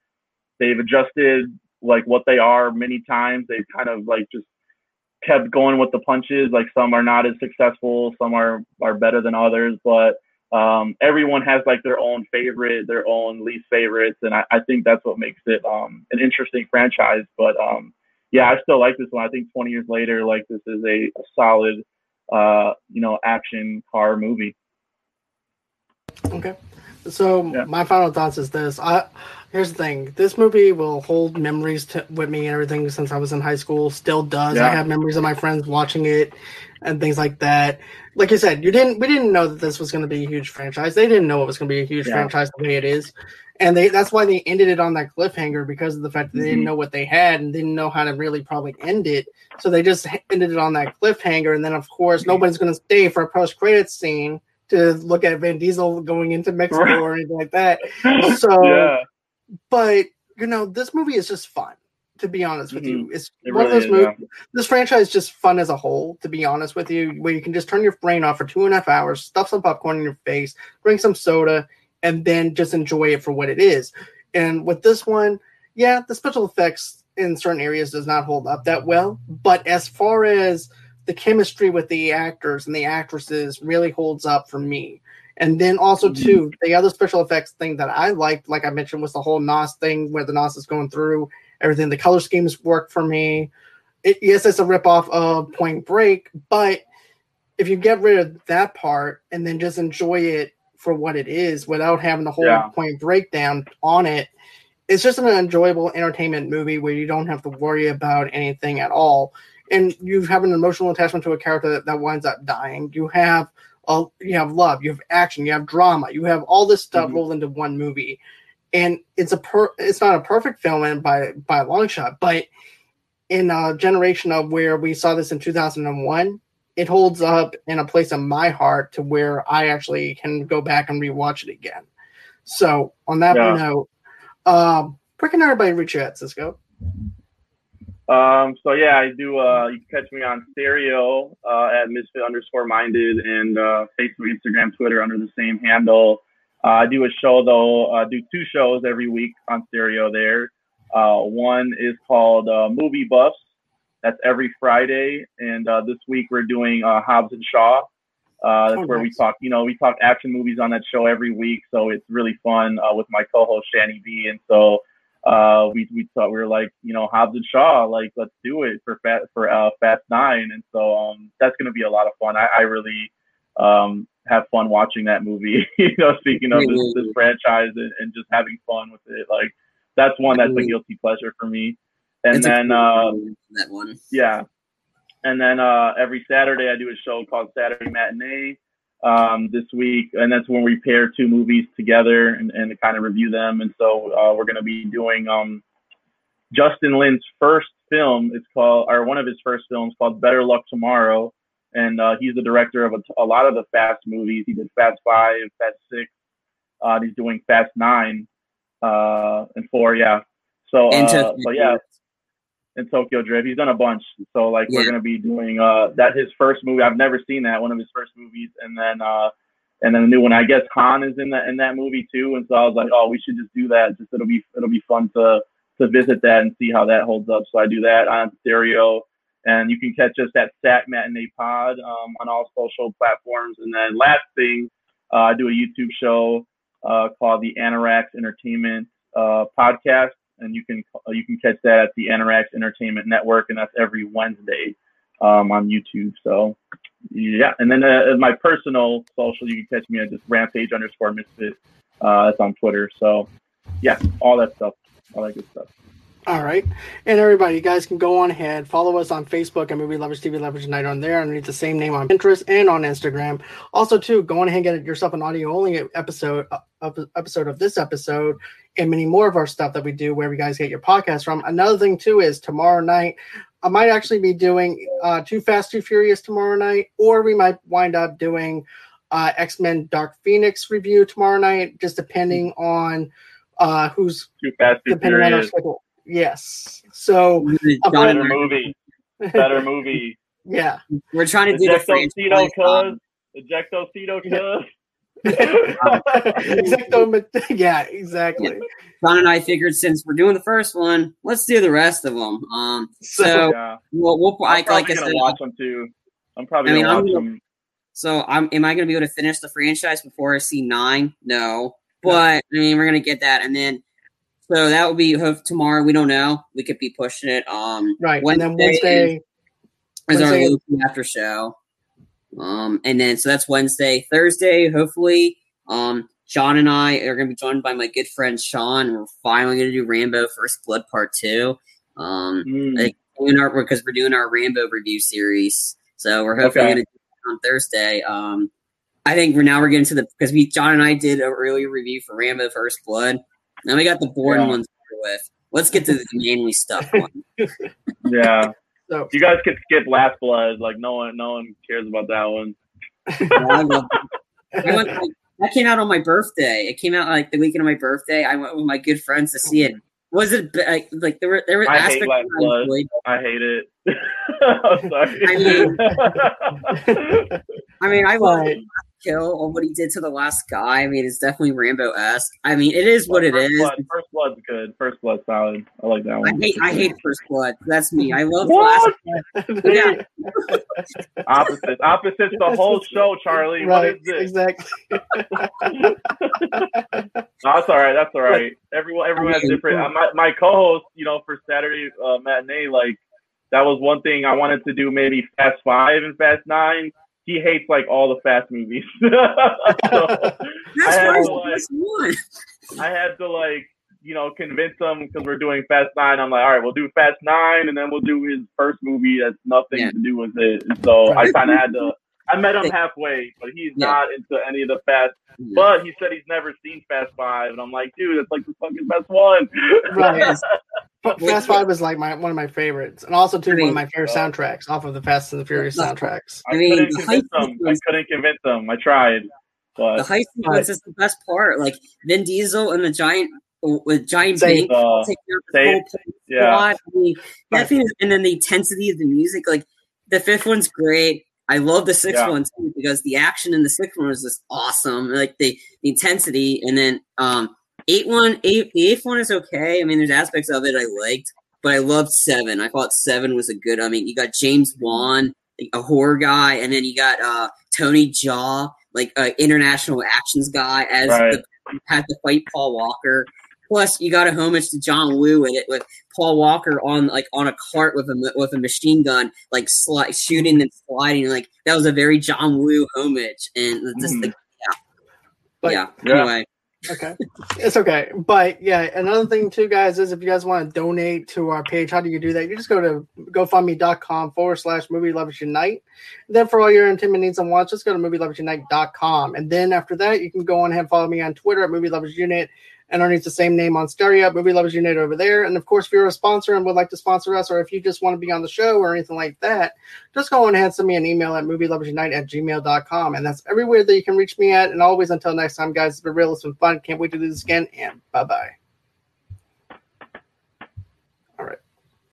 they've adjusted like what they are many times. They've kind of like just kept going with the punches. Like some are not as successful, some are are better than others, but um, everyone has like their own favorite, their own least favorites, and I, I think that's what makes it um, an interesting franchise. But um, yeah, I still like this one. I think 20 years later, like this is a, a solid, uh, you know, action car movie. Okay, so yeah. my final thoughts is this. I here's the thing: this movie will hold memories to, with me and everything since I was in high school. Still does. Yeah. I have memories of my friends watching it and things like that. Like you said, you didn't. We didn't know that this was going to be a huge franchise. They didn't know it was going to be a huge yeah. franchise the way it is, and they that's why they ended it on that cliffhanger because of the fact that they mm-hmm. didn't know what they had and didn't know how to really probably end it. So they just ended it on that cliffhanger, and then of course mm-hmm. nobody's going to stay for a post credit scene to look at Vin Diesel going into Mexico or anything like that. So, yeah. but you know, this movie is just fun to be honest with mm-hmm. you. It's it one really of those movies. Yeah. This franchise is just fun as a whole, to be honest with you, where you can just turn your brain off for two and a half hours, stuff some popcorn in your face, drink some soda, and then just enjoy it for what it is. And with this one, yeah, the special effects in certain areas does not hold up that well. But as far as the chemistry with the actors and the actresses really holds up for me. And then also mm-hmm. too, the other special effects thing that I liked, like I mentioned, was the whole NOS thing where the NOS is going through everything. The color schemes work for me. It, yes, it's a ripoff of Point Break, but if you get rid of that part and then just enjoy it for what it is without having the whole yeah. Point Breakdown on it, it's just an enjoyable entertainment movie where you don't have to worry about anything at all. And you have an emotional attachment to a character that, that winds up dying. You have a, you have love, you have action, you have drama, you have all this stuff mm-hmm. rolled into one movie and it's a per it's not a perfect film and by by a long shot but in a generation of where we saw this in 2001 it holds up in a place in my heart to where i actually can go back and rewatch it again so on that yeah. note um where can everybody reach you at cisco um so yeah i do uh you can catch me on stereo uh at misfit underscore minded and uh facebook instagram twitter under the same handle uh, I do a show though, I do two shows every week on stereo there. Uh, one is called uh, Movie Buffs. That's every Friday. And uh, this week we're doing uh, Hobbs and Shaw. Uh, that's oh, where nice. we talk, you know, we talk action movies on that show every week. So it's really fun with my co-host Shani B. And so we we thought we were like, you know, Hobbs and Shaw, like let's do it for Fat for Fast Nine. And so um, that's going to be a lot of fun. I, I really um, have fun watching that movie. you know, speaking of this, this franchise and, and, just having fun with it, like that's one that's a guilty pleasure for me. And then uh, that one, yeah. And then uh, every Saturday I do a show called Saturday Matinee. Um, this week, and that's when we pair two movies together and, and kind of review them. And so uh, we're going to be doing um, Justin Lin's first film. It's called, or one of his first films called Better Luck Tomorrow and uh, he's the director of a, a, lot of the Fast movies. He did Fast Five, Fast Six. Uh, he's doing Fast Nine uh, and four. Yeah. So, uh, so yeah, in Tokyo Drift, he's done a bunch. So like yeah. we're gonna be doing uh, that his first movie. I've never seen that one of his first movies, and then uh, and then the new one. I guess Han is in that in that movie too. And so I was like, oh, we should just do that. Just it'll be it'll be fun to to visit that and see how that holds up. So I do that on stereo And you can catch us at Sat Matinee Pod um, on all social platforms. And then last thing, uh, I do a YouTube show uh, called the Anorax Entertainment uh, Podcast, and you can you can catch that at the Anorax Entertainment Network, and that's every Wednesday um, on YouTube. So yeah, and then uh, my personal social, you can catch me at just Rampage underscore Misfit. Uh, that's on Twitter. So yeah, all that stuff, all that good stuff. All right. And everybody, you guys can go on ahead, follow us on Facebook at Movie Lovers TV Lovers Night on there underneath the same name on Pinterest and on Instagram. Also, too, go on ahead and get yourself an audio only episode uh, episode of this episode and many more of our stuff that we do where you guys get your podcast from. Another thing too is tomorrow night I might actually be doing uh, Too Fast, Too Furious tomorrow night, or we might wind up doing uh, X Men Dark Phoenix review tomorrow night, just depending on uh, who's Too Fast, Too Furious. Yes. So better movie. Better movie. yeah. We're trying to do the franchise. Cuz. Ejectocito cuz. Exacto, yeah, exactly. Yeah. John and I figured since we're doing the first one, let's do the rest of them. Um, so yeah. we'll, we'll I'm like, like I said, watch them too. I'm probably I mean, gonna watch gonna, them. So I'm, am I going to be able to finish the franchise before I see nine? No, but no. I mean, we're going to get that, and then so that will be tomorrow. We don't know. We could be pushing it. Um, right. Wednesday and then Wednesday is, Wednesday. our Loki after show. Um, and then so that's Wednesday, Thursday. Hopefully, um, Sean and I are going to be joined by my good friend Sean. We're finally going to do Rambo First Blood Part Two. Um, mm. like, because we're doing our Rambo review series, so we're hopefully okay. going to do it on Thursday. Um, I think we're now we're getting to the because we John and I did an earlier review for Rambo First Blood. Now we got the boring yeah. ones with. Let's get to the manly stuff one. yeah. So you guys could skip Last Blood. Like no one, no one cares about that one. I love I went, that came out on my birthday. It came out like the weekend of my birthday. I went with my good friends to see it. Was it like like there were there were I aspects hate Last Blood. I hate it. I'm sorry. I mean, I mean, I love kill or what he did to the last guy. I mean, it's definitely Rambo esque. I mean, it is what it first is. Blood, first Blood's good. First Blood's solid. I like that one. I hate, I hate First Blood. That's me. I love what? yeah. Opposites. Opposites the whole show, Charlie. Right, what is this? Exactly. no, that's all right. That's all right. Everyone, everyone has different. Uh, my my co-host, you know, for Saturday uh, matinee, like that was one thing I wanted to do. Maybe Fast Five and Fast Nine he hates like all the fast movies. so That's I had, to, like, I had to like you know convince him because we're doing Fast Nine. I'm like, all right, we'll do Fast Nine, and then we'll do his first movie that's nothing yeah. to do with it. And so I kind of had to. I met him halfway, but he's yeah. not into any of the fast. Yeah. But he said he's never seen Fast Five, and I'm like, dude, it's like the fucking best one. Right. Fast Five was like my one of my favorites, and also too I mean, one of my favorite uh, soundtracks off of the Fast and the Furious soundtracks. I, I mean, couldn't convince them. I couldn't convince them. I tried, but the heist sequence is the best part. Like Vin Diesel and the giant with giant bank uh, taking out yeah. I mean, that thing is, and then the intensity of the music. Like the fifth one's great. I love the sixth yeah. one too because the action in the sixth one is just awesome. Like the, the intensity, and then um Eight one, eight the eighth one is okay. I mean, there's aspects of it I liked, but I loved seven. I thought seven was a good. I mean, you got James Wan, a horror guy, and then you got uh Tony Jaa, like an international actions guy, as right. the, had to fight Paul Walker. Plus, you got a homage to John Woo in it with Paul Walker on like on a cart with a with a machine gun, like sli- shooting and sliding. Like that was a very John Woo homage, and just mm. like yeah, but, yeah. Anyway, okay. It's okay. But yeah another thing too guys is if you guys want to donate to our page how do you do that? You just go to gofundme.com forward slash movie lovers unite. Then for all your entertainment needs and wants just go to movieloversunite.com and then after that you can go on ahead and follow me on twitter at movie lovers unite and underneath the same name on Stereo, Movie Lovers Unite over there. And of course, if you're a sponsor and would like to sponsor us, or if you just want to be on the show or anything like that, just go ahead and send me an email at movieloversunite at gmail.com. And that's everywhere that you can reach me at. And always until next time, guys, it's been real, it's been fun. Can't wait to do this again. And bye bye.